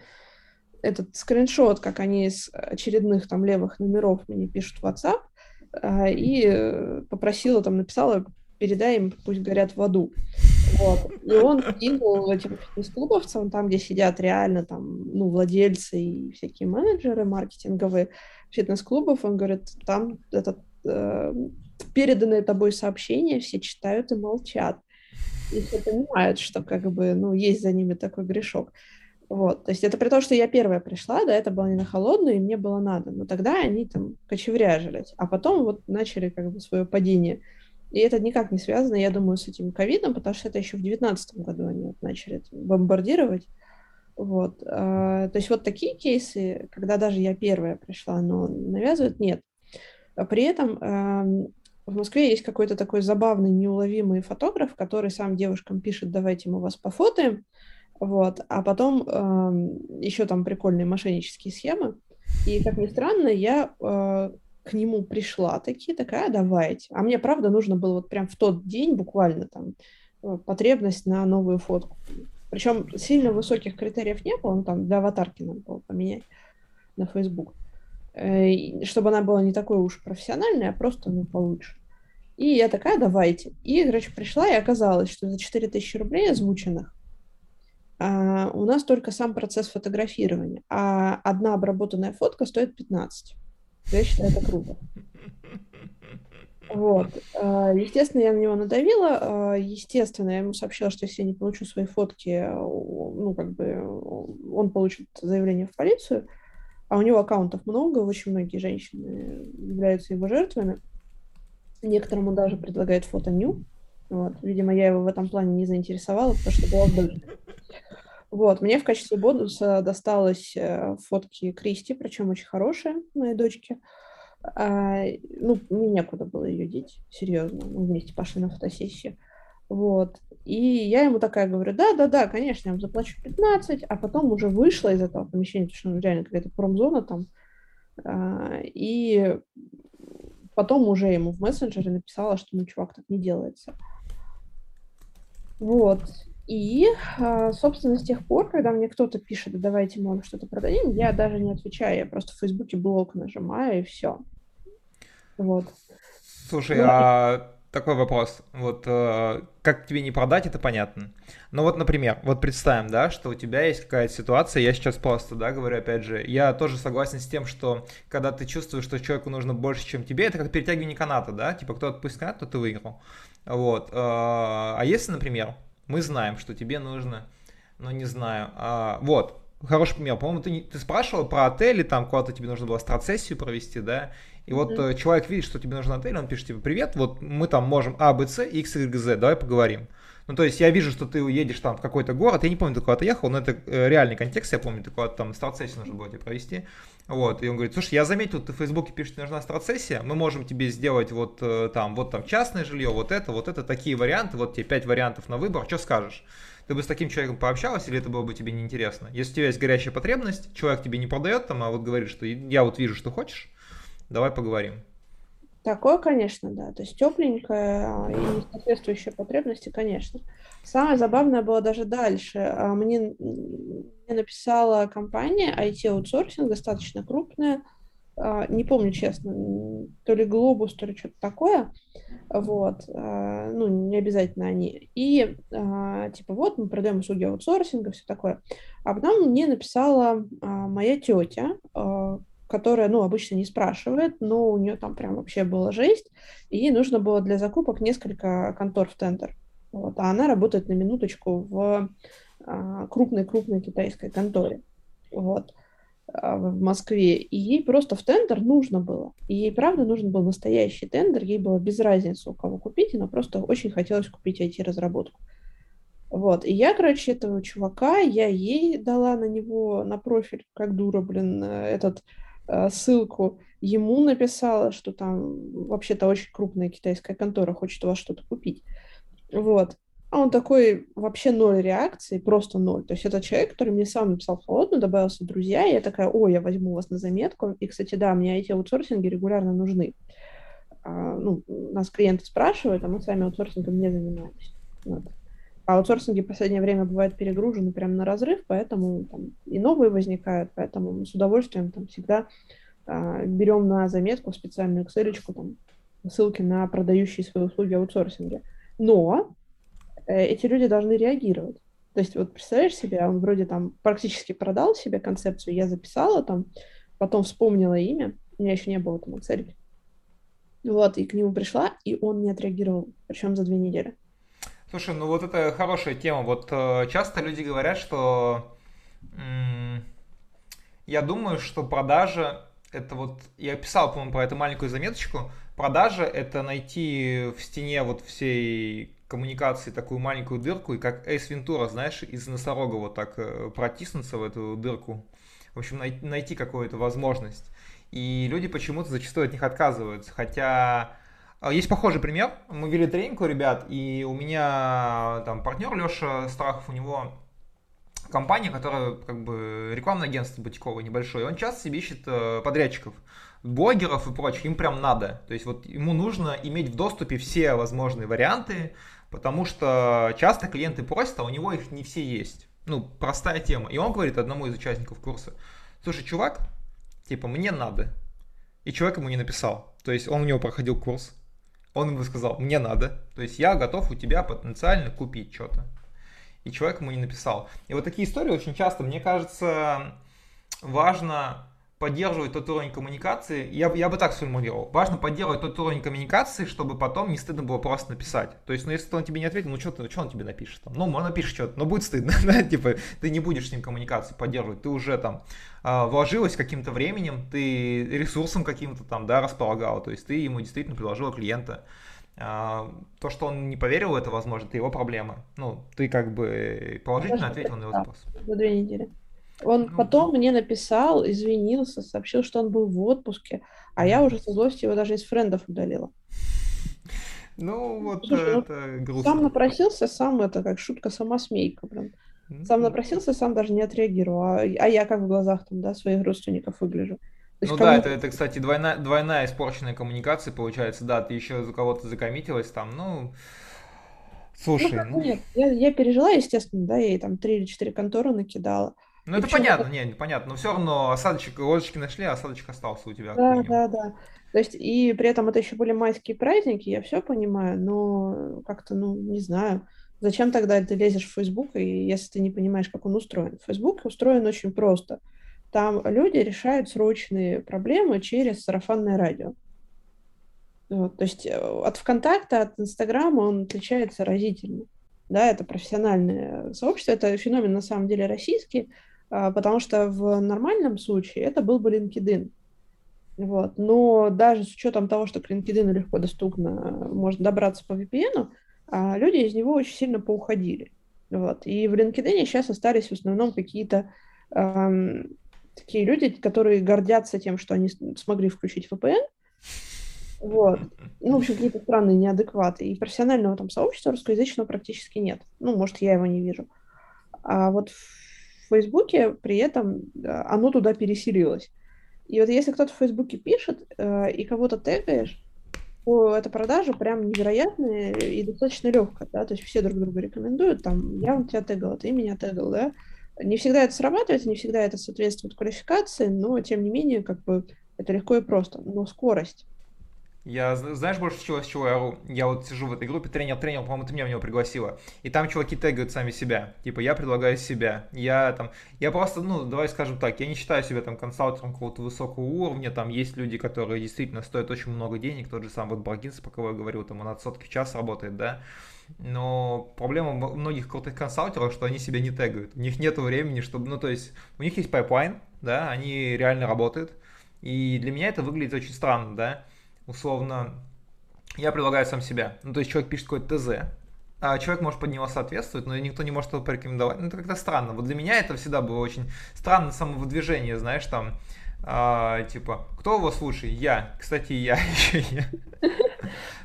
этот скриншот, как они из очередных там левых номеров мне пишут в WhatsApp, а, и э, попросила, там, написала, передай им, пусть горят в аду. Вот. И он кинул этим фитнес-клубовцам, там, где сидят реально там, ну, владельцы и всякие менеджеры маркетинговые фитнес-клубов, он говорит, там этот э, переданное тобой сообщение все читают и молчат. И все понимают, что как бы, ну, есть за ними такой грешок. Вот, то есть это при том, что я первая пришла, да, это было не на холодную, и мне было надо. Но тогда они там кочевряжились, а потом вот начали как бы свое падение. И это никак не связано, я думаю, с этим ковидом, потому что это еще в девятнадцатом году они вот начали бомбардировать. Вот. А, то есть вот такие кейсы, когда даже я первая пришла, но навязывают, нет. А при этом в Москве есть какой-то такой забавный, неуловимый фотограф, который сам девушкам пишет, давайте мы вас пофотаем, вот. А потом еще там прикольные мошеннические схемы. И, как ни странно, я э, к нему пришла такие, такая, давайте. А мне, правда, нужно было вот прям в тот день буквально там э, потребность на новую фотку. Причем сильно высоких критериев не было, ну, там для аватарки надо было поменять на Facebook. Э, чтобы она была не такой уж профессиональной, а просто, ну, получше. И я такая, давайте. И, короче, пришла, и оказалось, что за 4000 рублей озвученных а, у нас только сам процесс фотографирования, а одна обработанная фотка стоит 15. Я считаю, это круто. Вот. А, естественно, я на него надавила. А, естественно, я ему сообщила, что если я не получу свои фотки, ну, как бы он получит заявление в полицию. А у него аккаунтов много, очень многие женщины являются его жертвами. Некоторым он даже предлагает фото ню. Вот. Видимо, я его в этом плане не заинтересовала, потому что была вдаль. Вот, мне в качестве бонуса досталось э, фотки Кристи, причем очень хорошие, моей дочки. А, ну, мне некуда было ее деть, серьезно. Мы вместе пошли на фотосессию. Вот. И я ему такая говорю, да-да-да, конечно, я вам заплачу 15, а потом уже вышла из этого помещения, потому что ну, реально какая-то промзона там. А, и потом уже ему в мессенджере написала, что ну, чувак, так не делается. Вот. И, а, собственно, с тех пор, когда мне кто-то пишет, давайте мы вам что-то продадим, я даже не отвечаю, я просто в Фейсбуке блок нажимаю, и все. Вот. Слушай, ну, а такой вопрос. Вот э, как тебе не продать, это понятно. Но вот, например, вот представим, да, что у тебя есть какая-то ситуация, я сейчас просто, да, говорю, опять же, я тоже согласен с тем, что когда ты чувствуешь, что человеку нужно больше, чем тебе, это как перетягивание каната, да, типа кто отпустит канат, то ты выиграл. Вот. Э, а если, например, мы знаем, что тебе нужно, ну не знаю, а, вот, хороший пример, по-моему, ты, ты спрашивал про отели, там куда-то тебе нужно было страцессию провести, да, и вот mm-hmm. человек видит, что тебе нужен отель, он пишет тебе, привет, вот мы там можем А, Б, С, X, Y, Z, давай поговорим. Ну, то есть я вижу, что ты уедешь там в какой-то город, я не помню, ты куда-то ехал, но это э, реальный контекст, я помню, ты куда-то там страцессию нужно было тебе провести. Вот, и он говорит, слушай, я заметил, ты в Фейсбуке пишешь, что нужна страцессия, мы можем тебе сделать вот э, там, вот там частное жилье, вот это, вот это, такие варианты, вот тебе пять вариантов на выбор, что скажешь? Ты бы с таким человеком пообщалась или это было бы тебе неинтересно? Если у тебя есть горящая потребность, человек тебе не продает там, а вот говорит, что я вот вижу, что хочешь, давай поговорим. Такое, конечно, да. То есть тепленькое а, и соответствующие потребности, конечно. Самое забавное было даже дальше. А, мне, мне написала компания IT-аутсорсинг, достаточно крупная, а, не помню честно, то ли Глобус, то ли что-то такое, вот, ну, не обязательно они, и типа вот мы продаем услуги аутсорсинга, все такое, а потом мне написала моя тетя, которая, ну, обычно не спрашивает, но у нее там прям вообще была жесть, и ей нужно было для закупок несколько контор в тендер. Вот, а она работает на минуточку в а, крупной-крупной китайской конторе. Вот а, в Москве, и ей просто в тендер нужно было. И ей, правда, нужен был настоящий тендер, ей было без разницы, у кого купить, но просто очень хотелось купить IT-разработку. Вот, и я, короче, этого чувака, я ей дала на него, на профиль, как дура, блин, этот Э, ссылку, ему написала, что там вообще-то очень крупная китайская контора хочет у вас что-то купить. Вот. А он такой вообще ноль реакции, просто ноль. То есть это человек, который мне сам написал холодно, добавился в друзья, и я такая, о, я возьму вас на заметку. И, кстати, да, мне эти аутсорсинги регулярно нужны. А, ну, нас клиенты спрашивают, а мы сами аутсорсингом не занимаемся. Вот. Аутсорсинги в последнее время бывают перегружены прямо на разрыв, поэтому там, и новые возникают, поэтому мы с удовольствием там всегда а, берем на заметку специальную excel там, ссылки на продающие свои услуги аутсорсинге. Но э, эти люди должны реагировать. То есть вот представляешь себе, он вроде там практически продал себе концепцию, я записала там, потом вспомнила имя, у меня еще не было там Excel. Вот, и к нему пришла, и он не отреагировал, причем за две недели. Слушай, ну вот это хорошая тема. Вот э, часто люди говорят, что я думаю, что продажа это вот, я писал, по-моему, про эту маленькую заметочку, продажа это найти в стене вот всей коммуникации такую маленькую дырку, и как Эйс Вентура, знаешь, из носорога вот так э, протиснуться в эту дырку. В общем, найти, найти какую-то возможность. И люди почему-то зачастую от них отказываются. Хотя есть похожий пример. Мы вели тренинг у ребят, и у меня там партнер Леша Страхов, у него компания, которая как бы рекламное агентство бутиковое небольшое, он часто себе ищет э, подрядчиков, блогеров и прочих, им прям надо. То есть вот ему нужно иметь в доступе все возможные варианты, потому что часто клиенты просят, а у него их не все есть. Ну, простая тема. И он говорит одному из участников курса, слушай, чувак, типа, мне надо. И человек ему не написал. То есть он у него проходил курс, он ему сказал, мне надо, то есть я готов у тебя потенциально купить что-то. И человек ему не написал. И вот такие истории очень часто, мне кажется, важно поддерживать тот уровень коммуникации, я, я бы так сформулировал, важно поддерживать тот уровень коммуникации, чтобы потом не стыдно было просто написать. То есть, ну, если он тебе не ответил, ну, что, что он тебе напишет? Там? Ну, он напишет что-то, но будет стыдно, да, типа, ты не будешь с ним коммуникацию поддерживать, ты уже там э, вложилась каким-то временем, ты ресурсом каким-то там, да, располагала, то есть ты ему действительно предложила клиента. Э, то, что он не поверил, это, возможно, это его проблема. Ну, ты как бы положительно ответил на его запрос. За две недели. Он ну, потом мне написал, извинился, сообщил, что он был в отпуске, а я уже со злости его даже из френдов удалила. Ну, вот Слушай, ну, это ну, грустно. Сам напросился, сам это как шутка самосмейка прям. Сам напросился, сам даже не отреагировал. А, а я как в глазах там, да, своих родственников выгляжу. Ну да, это, это, кстати, двойная, двойная испорченная коммуникация получается. Да, ты еще за кого-то закоммитилась там, ну... Слушай, ну... ну... Нет, я, я пережила, естественно, да, я ей там три или четыре конторы накидала. Ну, это понятно, не, понятно, но все равно осадочек, ложечки нашли, а осадочек остался у тебя. Да, да, да. То есть, и при этом это еще были майские праздники, я все понимаю, но как-то, ну, не знаю, зачем тогда ты лезешь в Facebook, и если ты не понимаешь, как он устроен. Facebook устроен очень просто. Там люди решают срочные проблемы через сарафанное радио. Вот, то есть э, от ВКонтакта, от Инстаграма он отличается разительно. Да, это профессиональное сообщество, это феномен на самом деле российский, потому что в нормальном случае это был бы LinkedIn. Вот. Но даже с учетом того, что к LinkedIn легко доступно можно добраться по VPN, а, люди из него очень сильно поуходили. Вот. И в LinkedIn сейчас остались в основном какие-то эм, такие люди, которые гордятся тем, что они смогли включить VPN. Вот. Ну, в общем, какие-то странные неадекваты. И профессионального там сообщества русскоязычного практически нет. Ну, может, я его не вижу. А вот Фейсбуке при этом оно туда переселилось. И вот если кто-то в Фейсбуке пишет э, и кого-то тегаешь, то эта продажа прям невероятная и достаточно легкая, да, то есть все друг друга рекомендуют, там, я тебя тегал, ты меня тегал, да. Не всегда это срабатывает, не всегда это соответствует квалификации, но, тем не менее, как бы это легко и просто. Но скорость я, знаешь, больше чего, с чего я ору? Я вот сижу в этой группе, тренер, тренер, по-моему, ты меня в него пригласила. И там чуваки тегают сами себя. Типа, я предлагаю себя. Я там, я просто, ну, давай скажем так, я не считаю себя там консалтером какого-то высокого уровня. Там есть люди, которые действительно стоят очень много денег. Тот же сам вот Баргинс, по кого я говорил, там он от сотки в час работает, да. Но проблема многих крутых консалтеров, что они себя не тегают. У них нет времени, чтобы, ну, то есть, у них есть pipeline, да, они реально работают. И для меня это выглядит очень странно, да условно, я предлагаю сам себя. Ну, то есть человек пишет какой-то ТЗ, а человек может под него соответствовать, но никто не может его порекомендовать. Ну, это как-то странно. Вот для меня это всегда было очень странно самовыдвижение, знаешь, там, а, типа, кто его слушает? Я. Кстати, я еще я.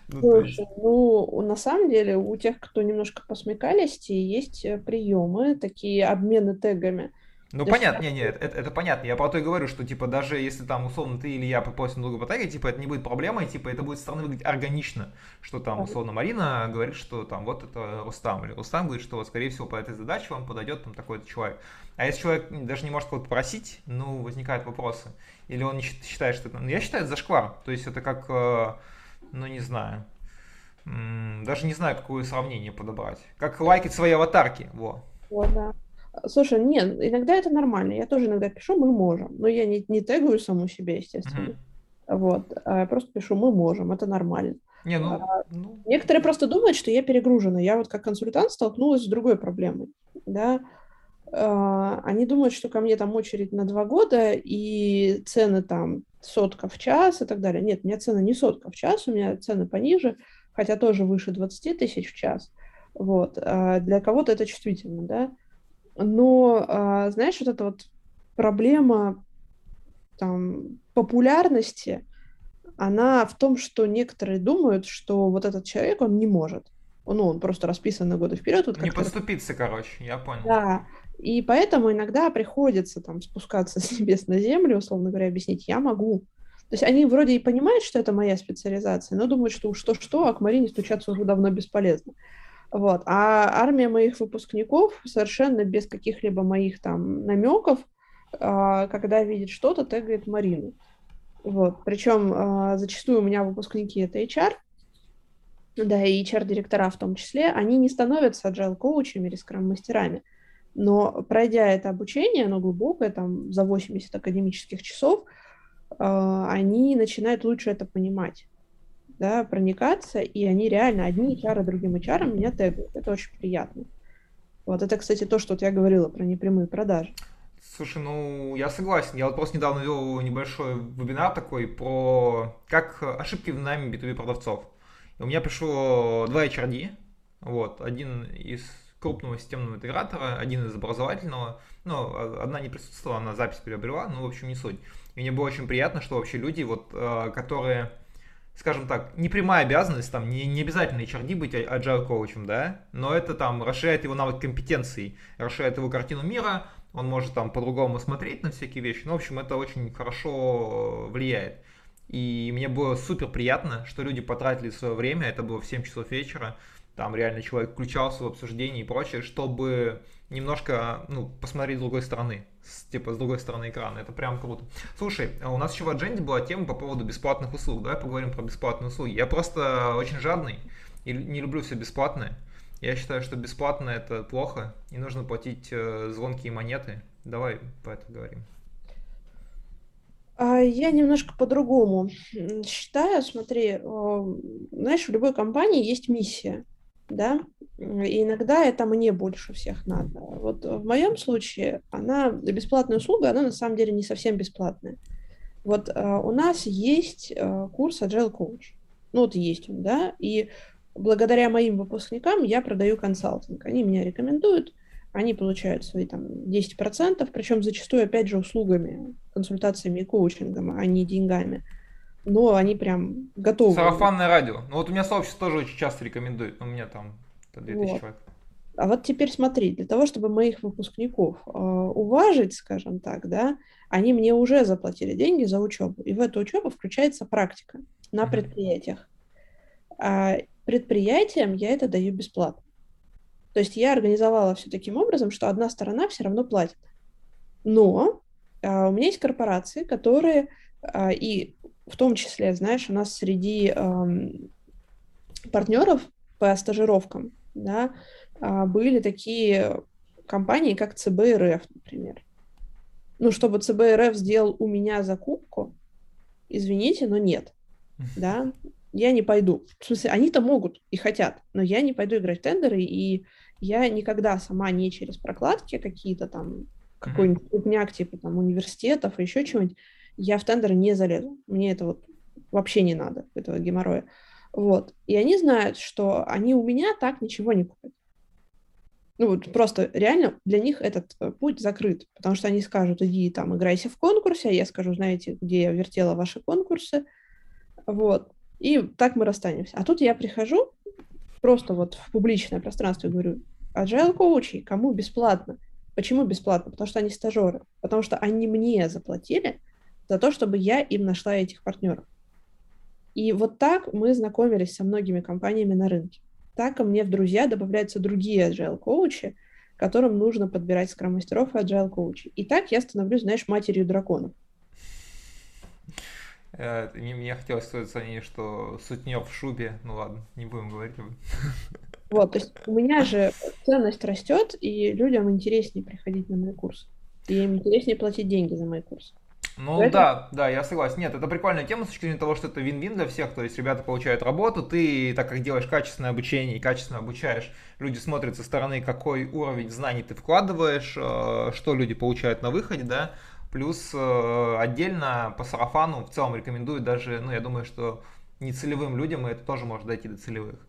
Ну, Слушай, ну, на самом деле, у тех, кто немножко посмекались, есть э, приемы, такие обмены тегами. Ну, То понятно, не, не, это, это понятно. Я по то и говорю, что, типа, даже если там, условно, ты или я попросим друга потегать, типа, это не будет проблемой, типа, это будет со стороны выглядеть органично, что там, условно, Марина говорит, что там, вот это Рустам, или Рустам говорит, что, вот, скорее всего, по этой задаче вам подойдет там такой-то человек. А если человек даже не может кого-то просить, ну, возникают вопросы. Или он не считает, что это... Ну, я считаю, это зашквар. То есть это как, э, ну, не знаю, даже не знаю, какое сравнение подобрать. Как лайкать свои аватарки, во. Вот, да. Слушай, нет, иногда это нормально. Я тоже иногда пишу «мы можем». Но я не, не тегаю саму себя, естественно. Mm-hmm. Вот. А я просто пишу «мы можем». Это нормально. Не, ну, а, ну... Некоторые просто думают, что я перегружена. Я вот как консультант столкнулась с другой проблемой. Да? А, они думают, что ко мне там очередь на два года, и цены там сотка в час и так далее. Нет, у меня цены не сотка в час, у меня цены пониже, хотя тоже выше 20 тысяч в час. Вот. А для кого-то это чувствительно, да. Но, а, знаешь, вот эта вот проблема там, популярности, она в том, что некоторые думают, что вот этот человек, он не может. Ну, он просто расписан на годы вперед. Вот не подступиться, короче, я понял. Да, и поэтому иногда приходится там спускаться с небес на землю, условно говоря, объяснить, я могу. То есть они вроде и понимают, что это моя специализация, но думают, что уж что-что, а к Марине стучаться уже давно бесполезно. Вот. А армия моих выпускников совершенно без каких-либо моих там намеков, а, когда видит что-то, тегает Марину. Вот. Причем а, зачастую у меня выпускники это HR, да, и HR-директора в том числе, они не становятся agile коучами или скрам-мастерами. Но пройдя это обучение, оно глубокое, там за 80 академических часов, э, они начинают лучше это понимать, да, проникаться, и они реально одни HR другим HR меня тегают. Это очень приятно. Вот это, кстати, то, что вот я говорила про непрямые продажи. Слушай, ну я согласен. Я вот просто недавно вел небольшой вебинар такой про как ошибки в найме B2B продавцов. И у меня пришло два HRD, вот, один из крупного системного интегратора, один из образовательного. Ну, одна не присутствовала, она запись приобрела, ну, в общем, не суть. И мне было очень приятно, что вообще люди, вот, э, которые скажем так, не прямая обязанность, там, не, не обязательно HRD быть а, agile коучем, да, но это там расширяет его навык компетенций, расширяет его картину мира, он может там по-другому смотреть на всякие вещи, ну, в общем, это очень хорошо влияет. И мне было супер приятно, что люди потратили свое время, это было в 7 часов вечера, там реально человек включался в обсуждение и прочее, чтобы немножко, ну, посмотреть с другой стороны, с, типа с другой стороны экрана. Это прям круто. Слушай, а у нас еще в Адженде была тема по поводу бесплатных услуг. Давай поговорим про бесплатные услуги. Я просто очень жадный и не люблю все бесплатное. Я считаю, что бесплатно это плохо, и нужно платить э, звонкие монеты. Давай по это говорим. А я немножко по-другому считаю. Смотри, знаешь, в любой компании есть миссия да, и иногда это мне больше всех надо. Вот в моем случае она, бесплатная услуга, она на самом деле не совсем бесплатная. Вот uh, у нас есть uh, курс Agile Coach. Ну вот есть он, да, и благодаря моим выпускникам я продаю консалтинг. Они меня рекомендуют, они получают свои там 10%, причем зачастую, опять же, услугами, консультациями и коучингом, а не деньгами но они прям готовы. Сарафанное радио. Ну вот у меня сообщество тоже очень часто рекомендует, у меня там 2000 вот. человек. А вот теперь смотри, для того, чтобы моих выпускников э, уважить, скажем так, да, они мне уже заплатили деньги за учебу, и в эту учебу включается практика на предприятиях. А предприятиям я это даю бесплатно. То есть я организовала все таким образом, что одна сторона все равно платит. Но а, у меня есть корпорации, которые а, и в том числе, знаешь, у нас среди партнеров по стажировкам, да, э, были такие компании, как ЦБРФ, например. Ну, чтобы ЦБРФ сделал у меня закупку, извините, но нет, да, я не пойду. В смысле, они-то могут и хотят, но я не пойду играть в тендеры, и я никогда сама не через прокладки какие-то там, какой-нибудь крупняк типа там университетов и еще чего-нибудь, я в тендеры не залезу. Мне это вот вообще не надо, этого геморроя. Вот. И они знают, что они у меня так ничего не купят. Ну вот просто реально для них этот э, путь закрыт, потому что они скажут, иди там играйся в конкурсе, а я скажу, знаете, где я вертела ваши конкурсы, вот. И так мы расстанемся. А тут я прихожу просто вот в публичное пространство и говорю, agile коучи, кому бесплатно? Почему бесплатно? Потому что они стажеры, потому что они мне заплатили, за то, чтобы я им нашла этих партнеров. И вот так мы знакомились со многими компаниями на рынке. Так ко мне в друзья добавляются другие agile коучи, которым нужно подбирать скрам-мастеров и agile коучи. И так я становлюсь, знаешь, матерью драконов. Э, мне хотелось сказать сравнение, что сутнев в шубе. Ну ладно, не будем говорить. Вот, то есть у меня же ценность растет, и людям интереснее приходить на мои курсы. И им интереснее платить деньги за мои курсы. Ну Поэтому... да, да, я согласен. Нет, это прикольная тема с точки зрения того, что это вин-вин для всех. То есть ребята получают работу, ты, так как делаешь качественное обучение и качественно обучаешь, люди смотрят со стороны, какой уровень знаний ты вкладываешь, э, что люди получают на выходе, да. Плюс э, отдельно по сарафану в целом рекомендую даже, ну я думаю, что нецелевым людям это тоже может дойти до целевых.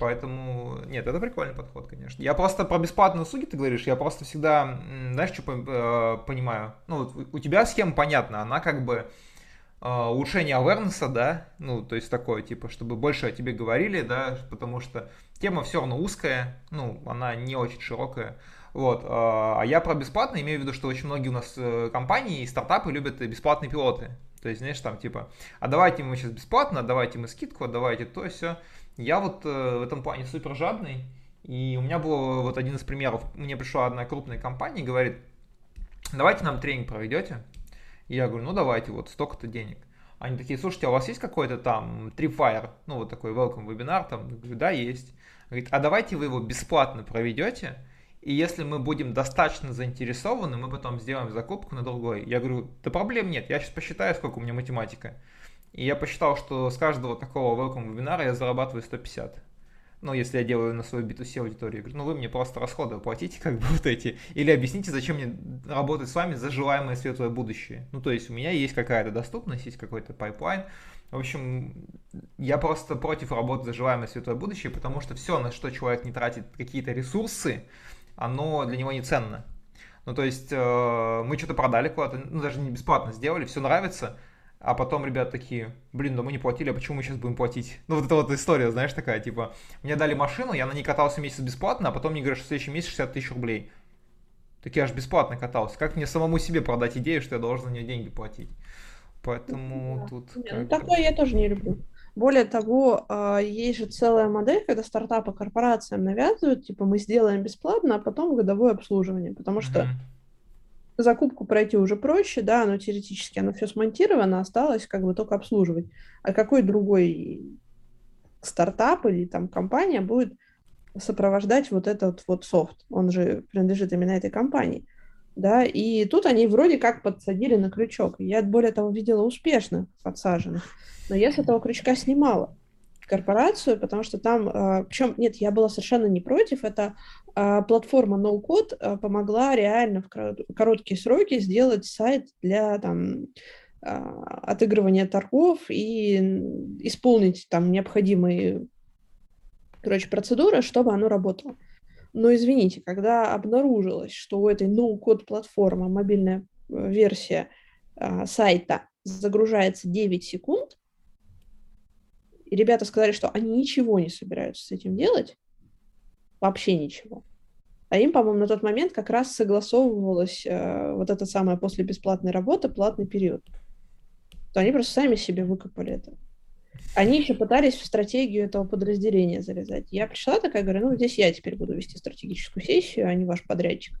Поэтому, нет, это прикольный подход, конечно. Я просто про бесплатные услуги ты говоришь, я просто всегда, знаешь, что э, понимаю? Ну, вот у тебя схема понятна, она как бы э, улучшение awareness, да, ну, то есть такое, типа, чтобы больше о тебе говорили, да, потому что тема все равно узкая, ну, она не очень широкая. Вот. Э, а я про бесплатно имею в виду, что очень многие у нас компании и стартапы любят бесплатные пилоты. То есть, знаешь, там типа, а давайте мы сейчас бесплатно, давайте мы скидку, давайте то все. Я вот э, в этом плане супер жадный, и у меня был вот один из примеров. Мне пришла одна крупная компания и говорит, давайте нам тренинг проведете. И я говорю, ну давайте, вот столько-то денег. Они такие, слушайте, а у вас есть какой-то там Tripwire, ну вот такой welcome вебинар, там, я говорю, да, есть. Говорит, а давайте вы его бесплатно проведете, и если мы будем достаточно заинтересованы, мы потом сделаем закупку на другой. Я говорю, да проблем нет, я сейчас посчитаю, сколько у меня математика. И я посчитал, что с каждого такого welcome вебинара я зарабатываю 150 ну, если я делаю на свою B2C аудиторию, говорю, ну, вы мне просто расходы оплатите, как бы вот эти, или объясните, зачем мне работать с вами за желаемое светлое будущее. Ну, то есть у меня есть какая-то доступность, есть какой-то pipeline. В общем, я просто против работы за желаемое светлое будущее, потому что все, на что человек не тратит какие-то ресурсы, оно для него не ценно. Ну, то есть э, мы что-то продали куда-то, ну, даже не бесплатно сделали, все нравится, а потом ребята такие, блин, да мы не платили, а почему мы сейчас будем платить? Ну вот эта вот история, знаешь, такая, типа, мне дали машину, я на ней катался месяц бесплатно, а потом мне говорят, что в следующий месяц 60 тысяч рублей. Так я аж бесплатно катался. Как мне самому себе продать идею, что я должен на нее деньги платить? Поэтому да. тут... Не, ну, такое я тоже не люблю. Более того, а, есть же целая модель, когда стартапы корпорациям навязывают, типа, мы сделаем бесплатно, а потом годовое обслуживание, потому что mm-hmm закупку пройти уже проще, да, но теоретически оно все смонтировано, осталось как бы только обслуживать. А какой другой стартап или там компания будет сопровождать вот этот вот софт? Он же принадлежит именно этой компании. Да, и тут они вроде как подсадили на крючок. Я, более того, видела успешно подсаженных. Но я с этого крючка снимала корпорацию, потому что там, а, причем, нет, я была совершенно не против, это а, платформа NoCode а, помогла реально в короткие сроки сделать сайт для там отыгрывания торгов и исполнить там необходимые, короче, процедуры, чтобы оно работало. Но извините, когда обнаружилось, что у этой no-code платформы мобильная э, версия сайта загружается 9 секунд, и ребята сказали, что они ничего не собираются с этим делать, вообще ничего. А им, по-моему, на тот момент как раз согласовывалась э, вот эта самая после бесплатной работы платный период. То они просто сами себе выкопали это. Они еще пытались в стратегию этого подразделения залезать. Я пришла такая, говорю, ну, здесь я теперь буду вести стратегическую сессию, а не ваш подрядчик.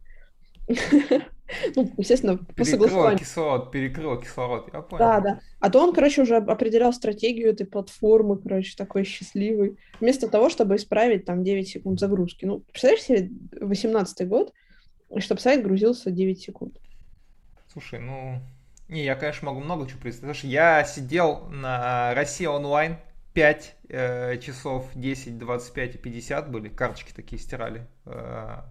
Ну, естественно, по согласованию. кислород, перекрыл кислород, я понял. Да, да. А то он, короче, уже определял стратегию этой платформы, короче, такой счастливый. Вместо того, чтобы исправить там 9 секунд загрузки. Ну, представляешь себе 18 год, чтобы сайт грузился 9 секунд. Слушай, ну... Не, я, конечно, могу много чего представить. Слушай, я сидел на России онлайн 5 э, часов, 10, 25 и 50 были, карточки такие стирали. Э,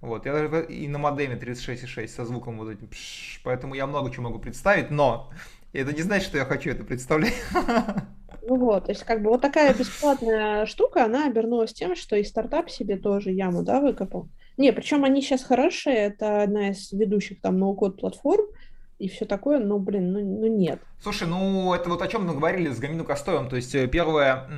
вот, я даже и на модеме 36.6 со звуком вот этим, пш, поэтому я много чего могу представить, но это не значит, что я хочу это представлять. Ну вот, то есть как бы вот такая бесплатная штука, она обернулась тем, что и стартап себе тоже яму, да, выкопал. Не, причем они сейчас хорошие, это одна из ведущих там ноу-код платформ, и все такое, но, блин, ну, ну нет. Слушай, ну это вот о чем мы говорили с Гамину Костоем, то есть э, первое,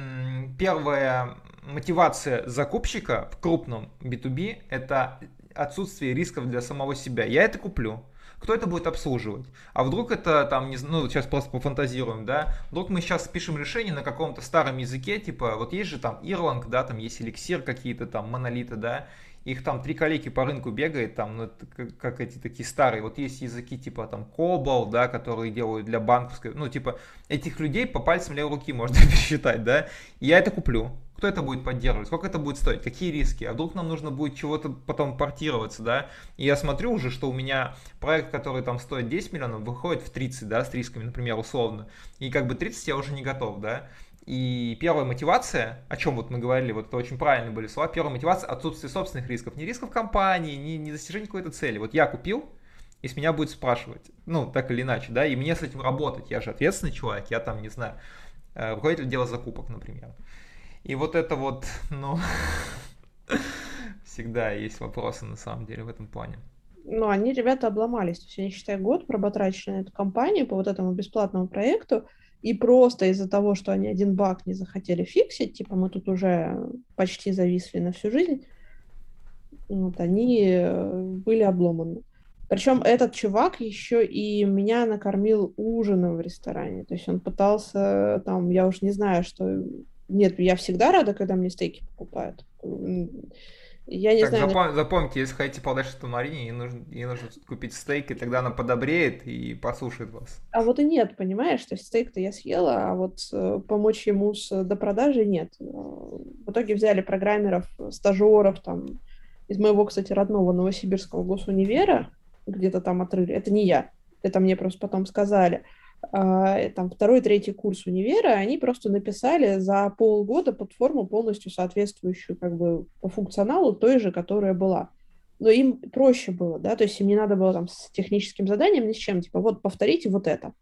первое мотивация закупщика в крупном B2B – это отсутствие рисков для самого себя. Я это куплю. Кто это будет обслуживать? А вдруг это там, не ну сейчас просто пофантазируем, да? Вдруг мы сейчас пишем решение на каком-то старом языке, типа, вот есть же там Ирланг, да, там есть эликсир какие-то там, монолиты, да, их там три коллеги по рынку бегает, там, ну, как, как эти такие старые, вот есть языки типа там Cobol, да, которые делают для банковской, ну, типа, этих людей по пальцам левой руки можно пересчитать, да, я это куплю, кто это будет поддерживать, сколько это будет стоить, какие риски, а вдруг нам нужно будет чего-то потом портироваться, да, и я смотрю уже, что у меня проект, который там стоит 10 миллионов, выходит в 30, да, с рисками, например, условно, и как бы 30 я уже не готов, да, и первая мотивация, о чем вот мы говорили, вот это очень правильные были слова, первая мотивация отсутствие собственных рисков, не рисков компании, не, не достижение какой-то цели, вот я купил, и с меня будет спрашивать, ну, так или иначе, да, и мне с этим работать, я же ответственный человек, я там, не знаю, э, руководитель дела закупок, например. И вот это вот, ну, всегда есть вопросы на самом деле в этом плане. Ну, они, ребята, обломались. То есть они, считай, год проботрачили на эту компанию по вот этому бесплатному проекту, и просто из-за того, что они один баг не захотели фиксить, типа мы тут уже почти зависли на всю жизнь, вот, они э, были обломаны. Причем этот чувак еще и меня накормил ужином в ресторане. То есть он пытался там, я уж не знаю, что нет, я всегда рада, когда мне стейки покупают. Я не так, знаю. Запом- запомните, если хотите подальше что Марине, ей нужно, ей нужно купить стейк, и тогда она подобреет и послушает вас. А вот и нет, понимаешь? То есть стейк-то я съела, а вот э, помочь ему с допродажей нет. В итоге взяли программеров, стажеров, там, из моего, кстати, родного Новосибирского госунивера, где-то там отрыли, это не я, это мне просто потом сказали, а, там второй, третий курс универа, они просто написали за полгода платформу полностью соответствующую как бы по функционалу той же, которая была. Но им проще было, да, то есть им не надо было там с техническим заданием, ни с чем, типа вот повторите вот это.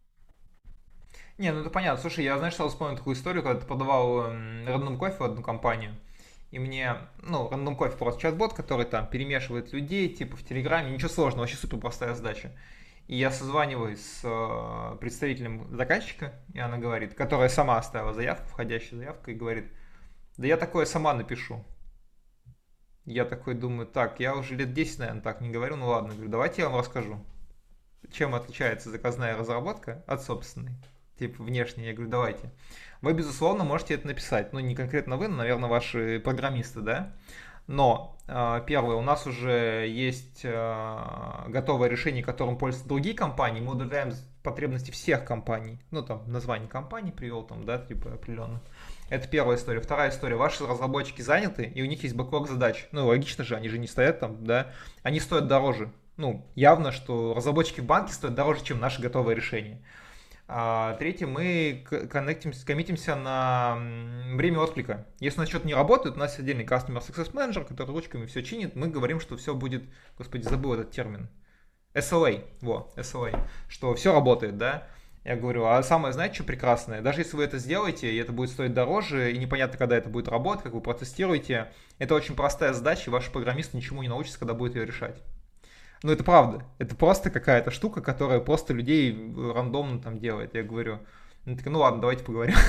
Не, ну это понятно. Слушай, я, знаешь, сразу вспомнил такую историю, когда ты подавал родным кофе в одну компанию, и мне, ну, рандом кофе просто чат-бот, который там перемешивает людей, типа в Телеграме, ничего сложного, вообще супер простая задача. И я созваниваюсь с э, представителем заказчика, и она говорит, которая сама оставила заявку, входящую заявку, и говорит, да я такое сама напишу. Я такой думаю, так, я уже лет 10, наверное, так не говорю, ну ладно, говорю, давайте я вам расскажу, чем отличается заказная разработка от собственной, типа внешней. Я говорю, давайте. Вы, безусловно, можете это написать, ну не конкретно вы, но, наверное, ваши программисты, да, но а, первое, у нас уже есть а, готовое решение, которым пользуются другие компании. Мы удовлетворяем потребности всех компаний. Ну, там, название компании привел, там, да, типа определенно. Это первая история. Вторая история. Ваши разработчики заняты, и у них есть бэклог задач. Ну, логично же, они же не стоят там, да. Они стоят дороже. Ну, явно, что разработчики в банке стоят дороже, чем наши готовые решения. А третье, мы коннектимся, коммитимся на время отклика. Если у нас что-то не работает, у нас отдельный Customer Success Manager, который ручками все чинит, мы говорим, что все будет, господи, забыл этот термин, SLA, во, SLA, что все работает, да. Я говорю, а самое, знаете, что прекрасное? Даже если вы это сделаете, и это будет стоить дороже, и непонятно, когда это будет работать, как вы протестируете, это очень простая задача, и ваши программисты ничему не научатся, когда будет ее решать. Ну, это правда. Это просто какая-то штука, которая просто людей рандомно там делает. Я говорю, ну, так, ну ладно, давайте поговорим.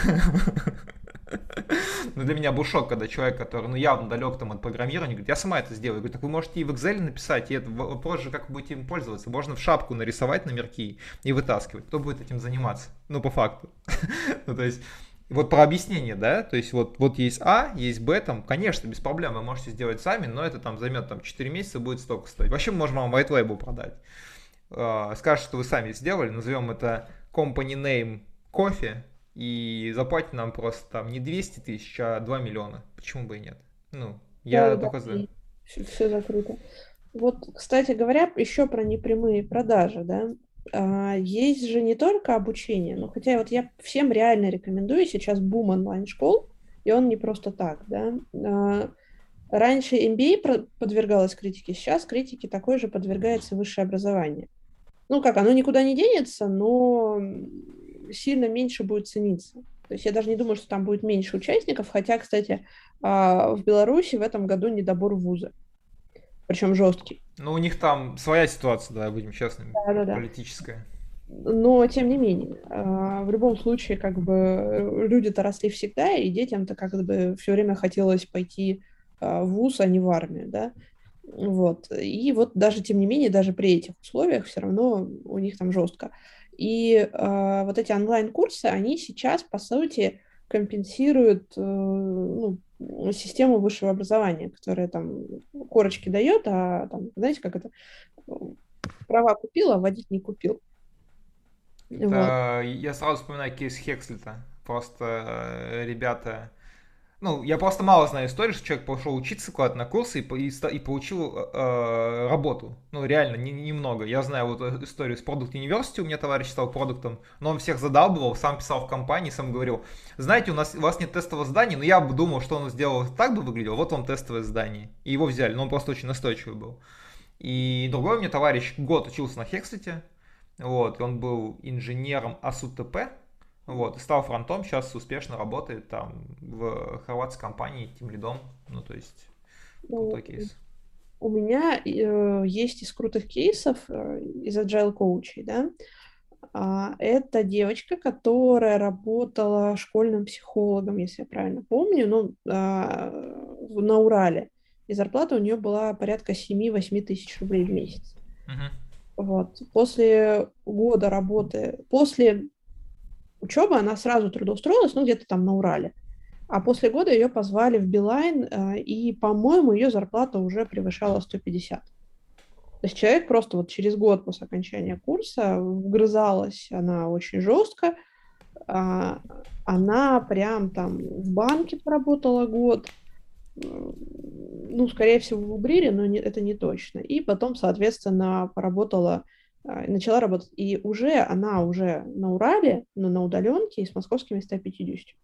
Ну, для меня был шок, когда человек, который, ну, явно далек там от программирования, говорит, я сама это сделаю. Я говорю, так вы можете и в Excel написать, и это вопрос же, как вы будете им пользоваться. Можно в шапку нарисовать номерки и вытаскивать. Кто будет этим заниматься? Ну, по факту. ну, то есть, вот про объяснение, да, то есть вот, вот есть А, есть Б, там, конечно, без проблем вы можете сделать сами, но это там займет там 4 месяца, будет столько стоить. Вообще мы можем вам white label продать. А, скажет, что вы сами сделали, назовем это company name кофе, и заплатите нам просто там не 200 тысяч, а 2 миллиона. Почему бы и нет? Ну, я да, только за. Все, все закрыто. Вот, кстати говоря, еще про непрямые продажи, да, есть же не только обучение, но хотя вот я всем реально рекомендую сейчас бум онлайн-школ, и он не просто так, да. А, раньше MBA подвергалась критике, сейчас критике такой же подвергается высшее образование. Ну как, оно никуда не денется, но сильно меньше будет цениться. То есть я даже не думаю, что там будет меньше участников, хотя, кстати, а, в Беларуси в этом году недобор вуза причем жесткий. Ну, у них там своя ситуация, да, будем честными, да, да, да. политическая. Но, тем не менее, а, в любом случае, как бы, люди-то росли всегда, и детям-то как бы все время хотелось пойти а, в ВУЗ, а не в армию, да, вот. И вот даже, тем не менее, даже при этих условиях все равно у них там жестко. И э, вот эти онлайн-курсы, они сейчас, по сути, компенсируют э, ну, систему высшего образования, которая там корочки дает, а там, знаете, как это, права купил, а водить не купил. Это, вот. Я сразу вспоминаю кейс Хекслита. Просто э, ребята ну, я просто мало знаю истории, что человек пошел учиться куда-то на курсы и, и, и получил э, работу. Ну, реально, немного. Не, не я знаю вот э, историю с Product University, у меня товарищ стал продуктом, но он всех задалбывал, сам писал в компании, сам говорил, знаете, у, нас, у вас нет тестового здания, но я бы думал, что он сделал так бы выглядело, вот вам тестовое здание. И его взяли, но он просто очень настойчивый был. И другой у меня товарищ год учился на Хексете, вот, и он был инженером АСУТП, вот, стал фронтом, сейчас успешно работает там в хорватской компании тем лидом. Ну, то есть, ну, кейс. У меня э, есть из крутых кейсов, э, из agile коучей, да, а, это девочка, которая работала школьным психологом, если я правильно помню, ну, а, на Урале. И зарплата у нее была порядка 7-8 тысяч рублей в месяц. Uh-huh. Вот. После года работы, после учебы она сразу трудоустроилась, ну, где-то там на Урале. А после года ее позвали в Билайн, э, и, по-моему, ее зарплата уже превышала 150. То есть человек просто вот через год после окончания курса вгрызалась она очень жестко, а, она прям там в банке поработала год, ну, скорее всего, в Убрире, но не, это не точно. И потом, соответственно, поработала, начала работать. И уже она уже на Урале, но на удаленке и с московскими 150.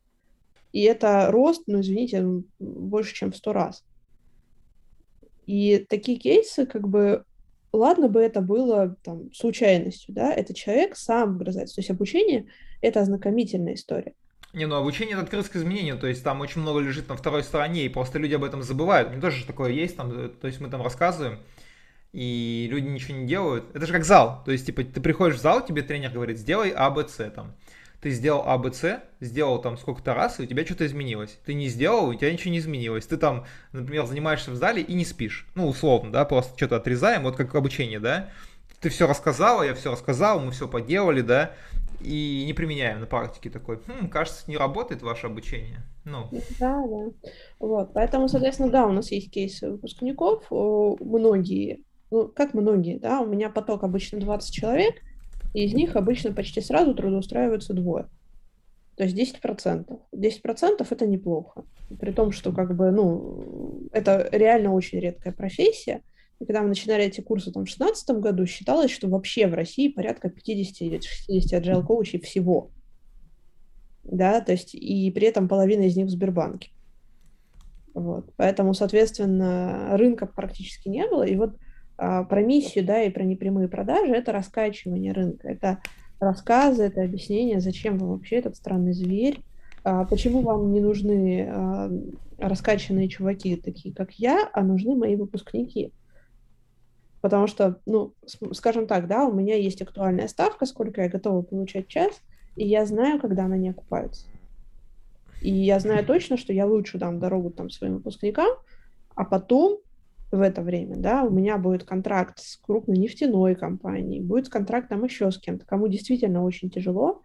И это рост, ну, извините, больше, чем в сто раз. И такие кейсы, как бы, ладно бы это было там случайностью, да, это человек сам вгрызается. То есть обучение — это ознакомительная история. Не, ну обучение это открытость к изменению, то есть там очень много лежит на второй стороне, и просто люди об этом забывают. Мне тоже такое есть, там, э, то есть мы там рассказываем, и люди ничего не делают. Это же как зал, то есть типа ты приходишь в зал, тебе тренер говорит, сделай А, там. Ты сделал А, сделал там сколько-то раз, и у тебя что-то изменилось. Ты не сделал, у тебя ничего не изменилось. Ты там, например, занимаешься в зале и не спишь. Ну, условно, да, просто что-то отрезаем, вот как обучение, да. Ты все рассказала, я все рассказал, мы все поделали, да и не применяем на практике такой, хм, кажется, не работает ваше обучение. Ну. Да, да. Вот, поэтому, соответственно, да, у нас есть кейсы выпускников, многие, ну, как многие, да, у меня поток обычно 20 человек, и из них обычно почти сразу трудоустраиваются двое. То есть 10%. 10% это неплохо. При том, что как бы, ну, это реально очень редкая профессия, и когда мы начинали эти курсы там, в 2016 году, считалось, что вообще в России порядка 50 или 60 agile коучей всего. Да, то есть и при этом половина из них в Сбербанке. Вот. Поэтому, соответственно, рынка практически не было. И вот про миссию, да, и про непрямые продажи – это раскачивание рынка, это рассказы, это объяснение, зачем вам вообще этот странный зверь, а, почему вам не нужны а, раскачанные чуваки, такие как я, а нужны мои выпускники. Потому что, ну, скажем так, да, у меня есть актуальная ставка, сколько я готова получать час, и я знаю, когда она не окупается. И я знаю точно, что я лучше дам дорогу там своим выпускникам, а потом в это время, да, у меня будет контракт с крупной нефтяной компанией, будет контракт там еще с кем-то, кому действительно очень тяжело,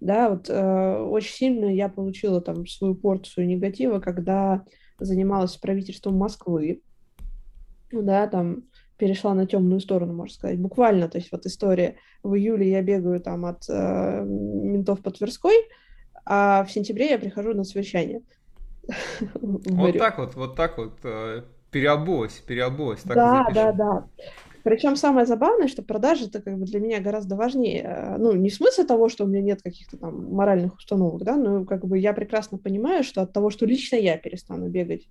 да, вот э, очень сильно я получила там свою порцию негатива, когда занималась правительством Москвы, да, там перешла на темную сторону, можно сказать, буквально. То есть вот история, в июле я бегаю там от э, ментов по Тверской, а в сентябре я прихожу на совещание. Вот так вот, вот так вот э, переобулась, переобулась. Да, да, да. Причем самое забавное, что продажи это как бы для меня гораздо важнее. Э, ну, не в смысле того, что у меня нет каких-то там моральных установок, да, но как бы я прекрасно понимаю, что от того, что лично я перестану бегать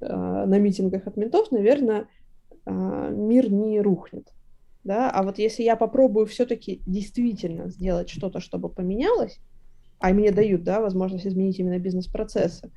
э, на митингах от ментов, наверное, а, мир не рухнет. Да? А вот если я попробую все-таки действительно сделать что-то, чтобы поменялось, а мне дают да, возможность изменить именно бизнес-процессы,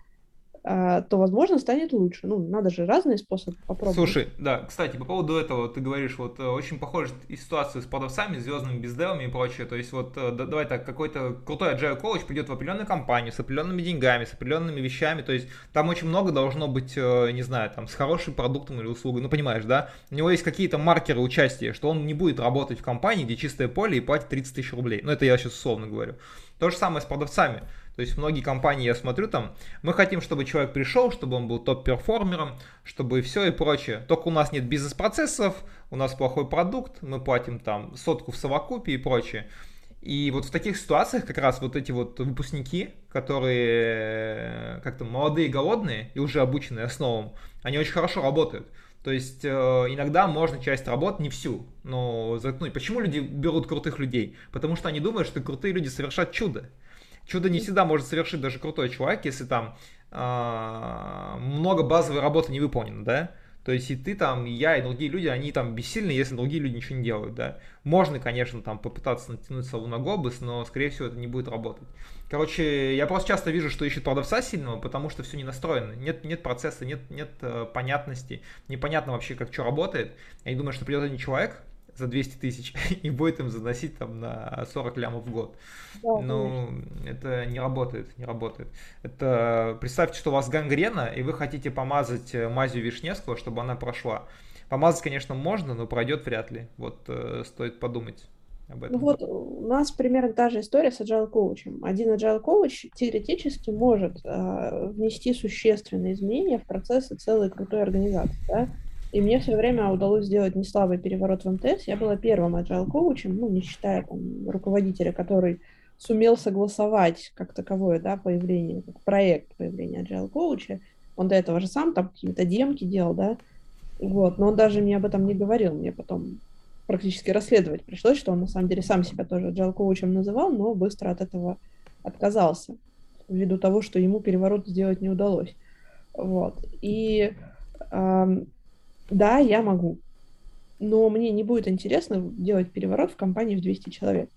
то, возможно, станет лучше. Ну, надо же разные способы попробовать. Слушай, да, кстати, по поводу этого, ты говоришь, вот э, очень похожа ситуация с продавцами, звездными безделами и прочее. То есть, вот э, давай так, какой-то крутой agile коуч придет в определенную компанию с определенными деньгами, с определенными вещами. То есть, там очень много должно быть, э, не знаю, там, с хорошим продуктом или услугой. Ну, понимаешь, да? У него есть какие-то маркеры участия, что он не будет работать в компании, где чистое поле и платит 30 тысяч рублей. Ну, это я сейчас условно говорю. То же самое с продавцами. То есть многие компании, я смотрю там, мы хотим, чтобы человек пришел, чтобы он был топ-перформером, чтобы все и прочее. Только у нас нет бизнес-процессов, у нас плохой продукт, мы платим там сотку в совокупе и прочее. И вот в таких ситуациях как раз вот эти вот выпускники, которые как-то молодые, голодные и уже обученные основам, они очень хорошо работают. То есть э, иногда можно часть работ, не всю, но заткнуть. Почему люди берут крутых людей? Потому что они думают, что крутые люди совершат чудо. Чудо не всегда может совершить даже крутой человек, если там э, много базовой работы не выполнено, да? То есть и ты там, и я, и другие люди, они там бессильны, если другие люди ничего не делают, да. Можно, конечно, там попытаться натянуть сову на глобус, но, скорее всего, это не будет работать. Короче, я просто часто вижу, что ищут продавца сильного, потому что все не настроено. Нет, нет процесса, нет, нет э, понятности, непонятно вообще, как что работает. Я не думаю, что придет один человек, за 200 тысяч и будет им заносить там на 40 лямов в год. Да, ну, это не работает, не работает. Это представьте, что у вас гангрена, и вы хотите помазать э, мазью Вишневского, чтобы она прошла. Помазать, конечно, можно, но пройдет вряд ли. Вот э, стоит подумать. Об этом. Ну вот у нас примерно та же история с agile коучем. Один agile коуч теоретически может э, внести существенные изменения в процессы целой крутой организации. Да? И мне все время удалось сделать не слабый переворот в МТС. Я была первым agile коучем, ну, не считая там, руководителя, который сумел согласовать как таковое да, появление, как проект появления agile коуча Он до этого же сам там какие-то демки делал, да, вот, но он даже мне об этом не говорил, мне потом практически расследовать пришлось, что он на самом деле сам себя тоже agile коучем называл, но быстро от этого отказался ввиду того, что ему переворот сделать не удалось. Вот. И да, я могу, но мне не будет интересно делать переворот в компании в 200 человек.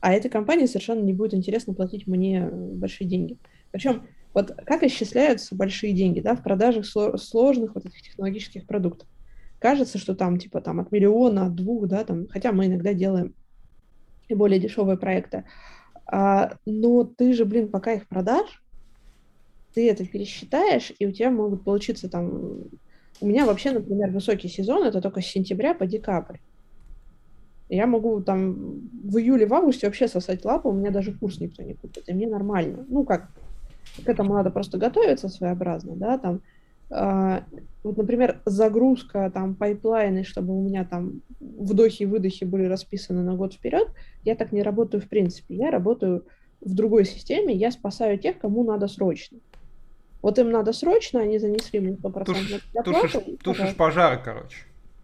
А этой компании совершенно не будет интересно платить мне большие деньги. Причем вот как исчисляются большие деньги да, в продажах сложных вот этих технологических продуктов? Кажется, что там типа там от миллиона, от двух, да, там, хотя мы иногда делаем и более дешевые проекты. А, но ты же, блин, пока их продашь, ты это пересчитаешь, и у тебя могут получиться там... У меня вообще, например, высокий сезон, это только с сентября по декабрь. Я могу там в июле, в августе вообще сосать лапу, у меня даже курс никто не купит, и мне нормально. Ну, как, к этому надо просто готовиться своеобразно, да, там, э, вот, например, загрузка там pipeline ы, чтобы у меня там вдохи и выдохи были расписаны на год вперед, я так не работаю в принципе, я работаю в другой системе, я спасаю тех, кому надо срочно. Вот им надо срочно, они занесли мне 100% тушишь, тушишь, тушишь пожары, короче.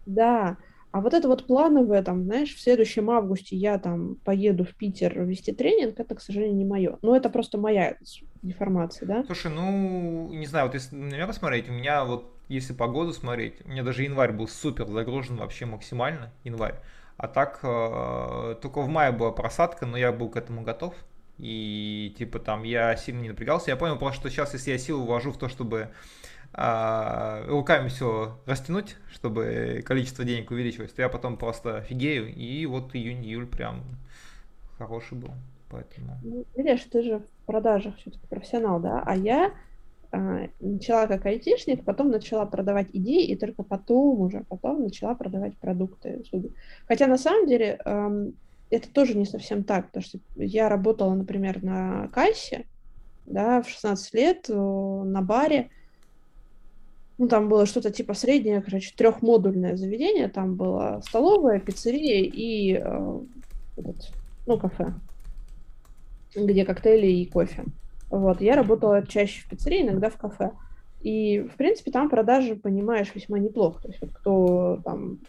Да, а вот это вот плановое, там, знаешь, в следующем августе я там поеду в Питер вести тренинг, это, к сожалению, не мое. Но это просто моя деформация, да? Слушай, ну, не знаю, вот если на меня посмотреть, у меня вот, если погоду смотреть, у меня даже январь был супер загружен вообще максимально, январь. А так, э, только в мае была просадка, но я был к этому готов. И, типа, там, я сильно не напрягался. Я понял просто, что сейчас, если я силу вложу в то, чтобы а, руками все растянуть, чтобы количество денег увеличивалось, то я потом просто офигею. И вот июнь-июль прям хороший был. Поэтому... Ну, видишь, ты же в продажах все-таки профессионал, да? А я а, начала как айтишник, потом начала продавать идеи, и только потом уже, потом начала продавать продукты. Хотя на самом деле эм, это тоже не совсем так, потому что я работала, например, на кассе, да, в 16 лет на баре, ну, там было что-то типа среднее, короче, трехмодульное заведение. Там была столовая, пиццерия и э, этот, ну, кафе, где коктейли и кофе. Вот, я работала чаще в пиццерии, иногда в кафе. И, в принципе, там продажи, понимаешь, весьма неплохо. То есть, вот кто там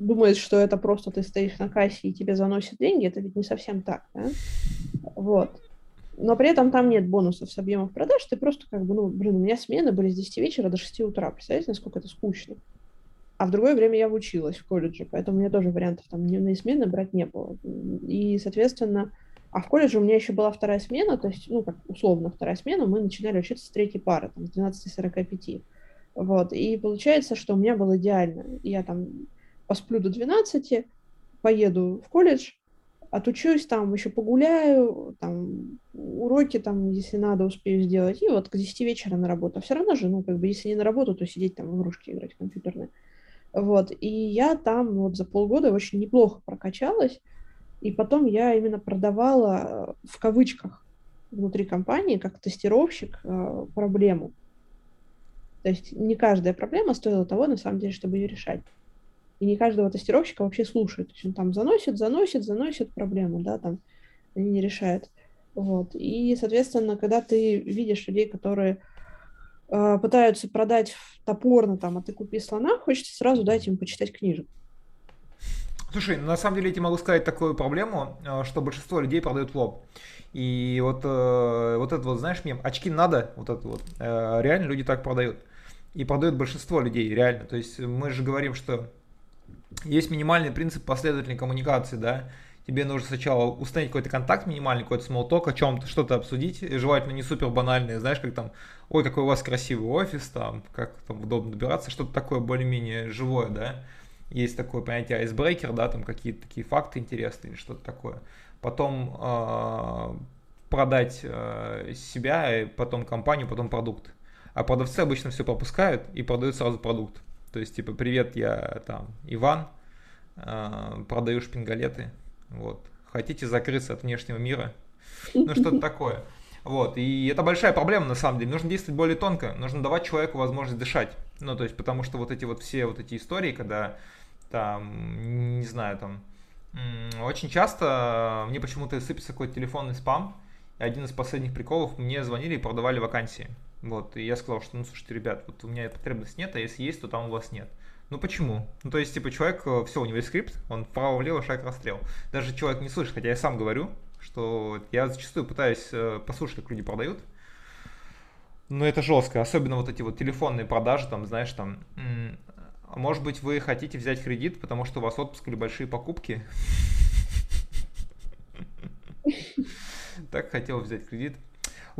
думает, что это просто ты стоишь на кассе и тебе заносят деньги, это ведь не совсем так, да? Вот но при этом там нет бонусов с объемов продаж, ты просто как бы, ну, блин, у меня смены были с 10 вечера до 6 утра, представляете, насколько это скучно. А в другое время я училась в колледже, поэтому у меня тоже вариантов там дневные смены брать не было. И, соответственно, а в колледже у меня еще была вторая смена, то есть, ну, как условно вторая смена, мы начинали учиться с третьей пары, там, с 12.45. Вот, и получается, что у меня было идеально. Я там посплю до 12, поеду в колледж, отучусь там, еще погуляю, там, уроки там, если надо, успею сделать, и вот к 10 вечера на работу. А все равно же, ну, как бы, если не на работу, то сидеть там в игрушки играть компьютерные. Вот, и я там вот за полгода очень неплохо прокачалась, и потом я именно продавала в кавычках внутри компании, как тестировщик, э, проблему. То есть не каждая проблема стоила того, на самом деле, чтобы ее решать и не каждого тестировщика вообще слушают. То есть он там заносит, заносит, заносит проблему, да, там они не решают. Вот. И, соответственно, когда ты видишь людей, которые э, пытаются продать топорно, там, а ты купи слона, хочется сразу дать им почитать книжек. Слушай, на самом деле я тебе могу сказать такую проблему, э, что большинство людей продают в лоб. И вот, э, вот это вот, знаешь, мне очки надо, вот это вот, э, реально люди так продают. И продают большинство людей, реально. То есть мы же говорим, что есть минимальный принцип последовательной коммуникации, да, тебе нужно сначала установить какой-то контакт минимальный, какой-то смолток, о чем-то что-то обсудить, желательно не супер банальное, знаешь, как там, ой, какой у вас красивый офис, там, как там удобно добираться, что-то такое более-менее живое, да, есть такое понятие айсбрейкер, да, там какие-то такие факты интересные что-то такое. Потом э, продать э, себя, потом компанию, потом продукт. А продавцы обычно все пропускают и продают сразу продукт. То есть, типа, привет, я там Иван, э, продаю шпингалеты, вот. Хотите закрыться от внешнего мира? Ну, что-то такое. Вот, и это большая проблема на самом деле. Нужно действовать более тонко, нужно давать человеку возможность дышать. Ну, то есть, потому что вот эти вот все вот эти истории, когда там, не знаю, там, очень часто мне почему-то сыпется какой-то телефонный спам. И один из последних приколов, мне звонили и продавали вакансии. Вот, и я сказал, что, ну, слушайте, ребят, вот у меня потребности нет, а если есть, то там у вас нет. Ну почему? Ну то есть, типа, человек, э, все, у него есть скрипт, он вправо-влево шаг расстрел. Даже человек не слышит, хотя я сам говорю, что я зачастую пытаюсь э, послушать, как люди продают. Но это жестко, особенно вот эти вот телефонные продажи, там, знаешь, там, может быть, вы хотите взять кредит, потому что у вас отпуск или большие покупки. Так хотел взять кредит.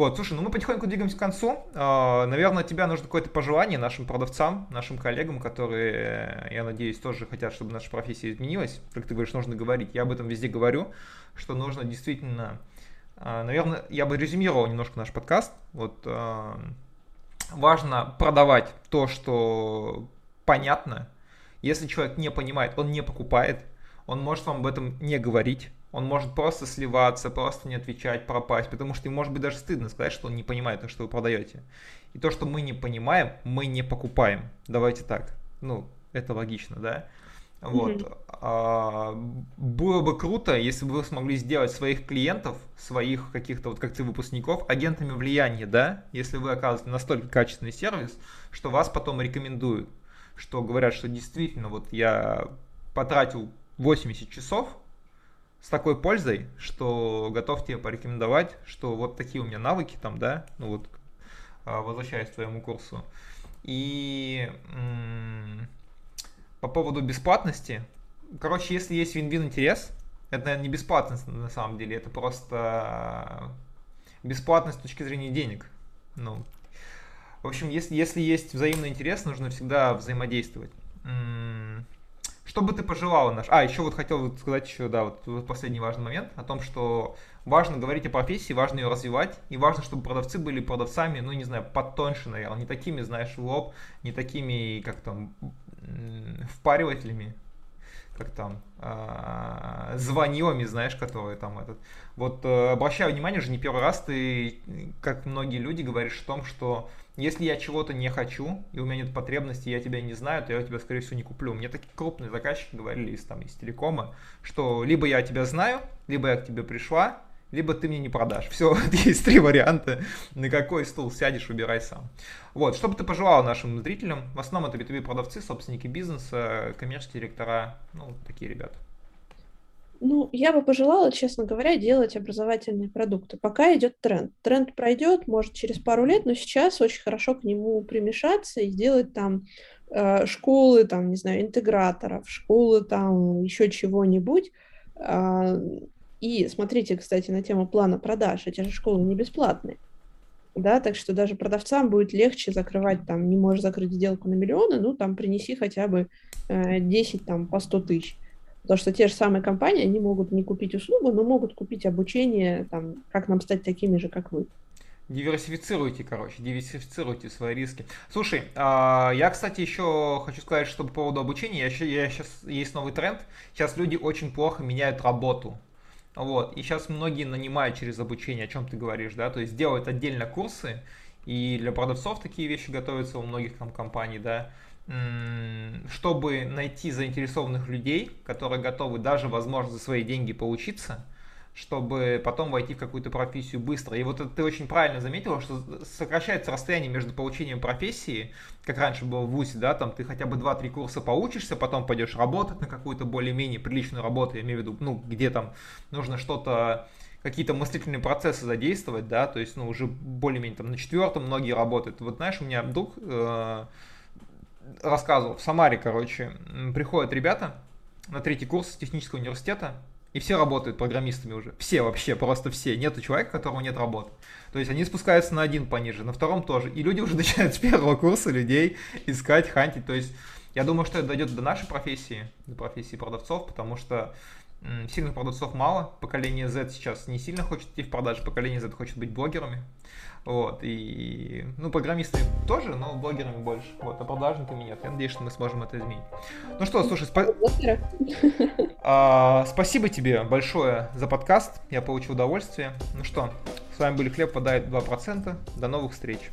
Вот, слушай, ну мы потихоньку двигаемся к концу. А, наверное, тебе нужно какое-то пожелание нашим продавцам, нашим коллегам, которые, я надеюсь, тоже хотят, чтобы наша профессия изменилась. Как ты говоришь, нужно говорить. Я об этом везде говорю, что нужно действительно... А, наверное, я бы резюмировал немножко наш подкаст. Вот а, важно продавать то, что понятно. Если человек не понимает, он не покупает, он может вам об этом не говорить он может просто сливаться, просто не отвечать, пропасть, потому что ему может быть даже стыдно сказать, что он не понимает то, что вы продаете. И то, что мы не понимаем, мы не покупаем. Давайте так. Ну, это логично, да? Вот. Mm-hmm. А, было бы круто, если бы вы смогли сделать своих клиентов, своих каких-то, вот как ты, выпускников, агентами влияния, да? Если вы оказываете настолько качественный сервис, что вас потом рекомендуют. Что говорят, что действительно, вот я потратил 80 часов, с такой пользой, что готов тебе порекомендовать, что вот такие у меня навыки там, да, ну вот, а, возвращаясь к твоему курсу. И по поводу бесплатности, короче, если есть вин-вин интерес, это, наверное, не бесплатность на самом деле, это просто бесплатность с точки зрения денег. Ну, в общем, если, если есть взаимный интерес, нужно всегда взаимодействовать. Что бы ты пожелала наш? А, еще вот хотел сказать еще, да, вот, последний важный момент о том, что важно говорить о профессии, важно ее развивать, и важно, чтобы продавцы были продавцами, ну, не знаю, потоньше, наверное, не такими, знаешь, в лоб, не такими, как там, впаривателями, как там, э, звонилами, знаешь, которые там этот. Вот э, обращаю внимание, уже не первый раз ты, как многие люди, говоришь о том, что если я чего-то не хочу, и у меня нет потребности, я тебя не знаю, то я тебя, скорее всего, не куплю. Мне такие крупные заказчики говорили из, там, из телекома, что либо я тебя знаю, либо я к тебе пришла, либо ты мне не продашь. Все, есть три варианта, на какой стул сядешь, выбирай сам. Вот, что бы ты пожелал нашим зрителям? В основном это B2B продавцы, собственники бизнеса, коммерческие директора, ну, такие ребята. Ну, я бы пожелала, честно говоря, делать образовательные продукты. Пока идет тренд. Тренд пройдет, может, через пару лет, но сейчас очень хорошо к нему примешаться и сделать там э, школы, там, не знаю, интеграторов, школы там еще чего-нибудь. Э, и смотрите, кстати, на тему плана продаж. Эти же школы не бесплатные. Да, так что даже продавцам будет легче закрывать, там, не можешь закрыть сделку на миллионы, ну, там, принеси хотя бы э, 10, там, по 100 тысяч. Потому что те же самые компании, они могут не купить услугу, но могут купить обучение, там, как нам стать такими же, как вы. Диверсифицируйте, короче, диверсифицируйте свои риски. Слушай, а, я, кстати, еще хочу сказать, что по поводу обучения, я, я сейчас есть новый тренд. Сейчас люди очень плохо меняют работу. Вот, и сейчас многие нанимают через обучение, о чем ты говоришь, да, то есть делают отдельно курсы, и для продавцов такие вещи готовятся у многих там компаний, да, чтобы найти заинтересованных людей, которые готовы даже, возможно, за свои деньги поучиться, чтобы потом войти в какую-то профессию быстро. И вот это ты очень правильно заметила, что сокращается расстояние между получением профессии, как раньше было в ВУЗе, да, там ты хотя бы 2-3 курса поучишься, потом пойдешь работать на какую-то более-менее приличную работу, я имею в виду, ну, где там нужно что-то какие-то мыслительные процессы задействовать, да, то есть, ну, уже более-менее там на четвертом многие работают. Вот знаешь, у меня друг э, рассказывал, в Самаре, короче, приходят ребята на третий курс технического университета, и все работают программистами уже. Все вообще, просто все. Нету человека, у которого нет работы. То есть они спускаются на один пониже, на втором тоже. И люди уже начинают с первого курса людей искать, хантить. То есть я думаю, что это дойдет до нашей профессии, до профессии продавцов, потому что сильных продавцов мало. Поколение Z сейчас не сильно хочет идти в продажи, поколение Z хочет быть блогерами. Вот, и, ну, программисты тоже, но блогерами больше. Вот, а продажниками нет. Я надеюсь, что мы сможем это изменить. Ну что, слушай, спа... а, спасибо тебе большое за подкаст. Я получил удовольствие. Ну что, с вами были Хлеб подает 2%. До новых встреч.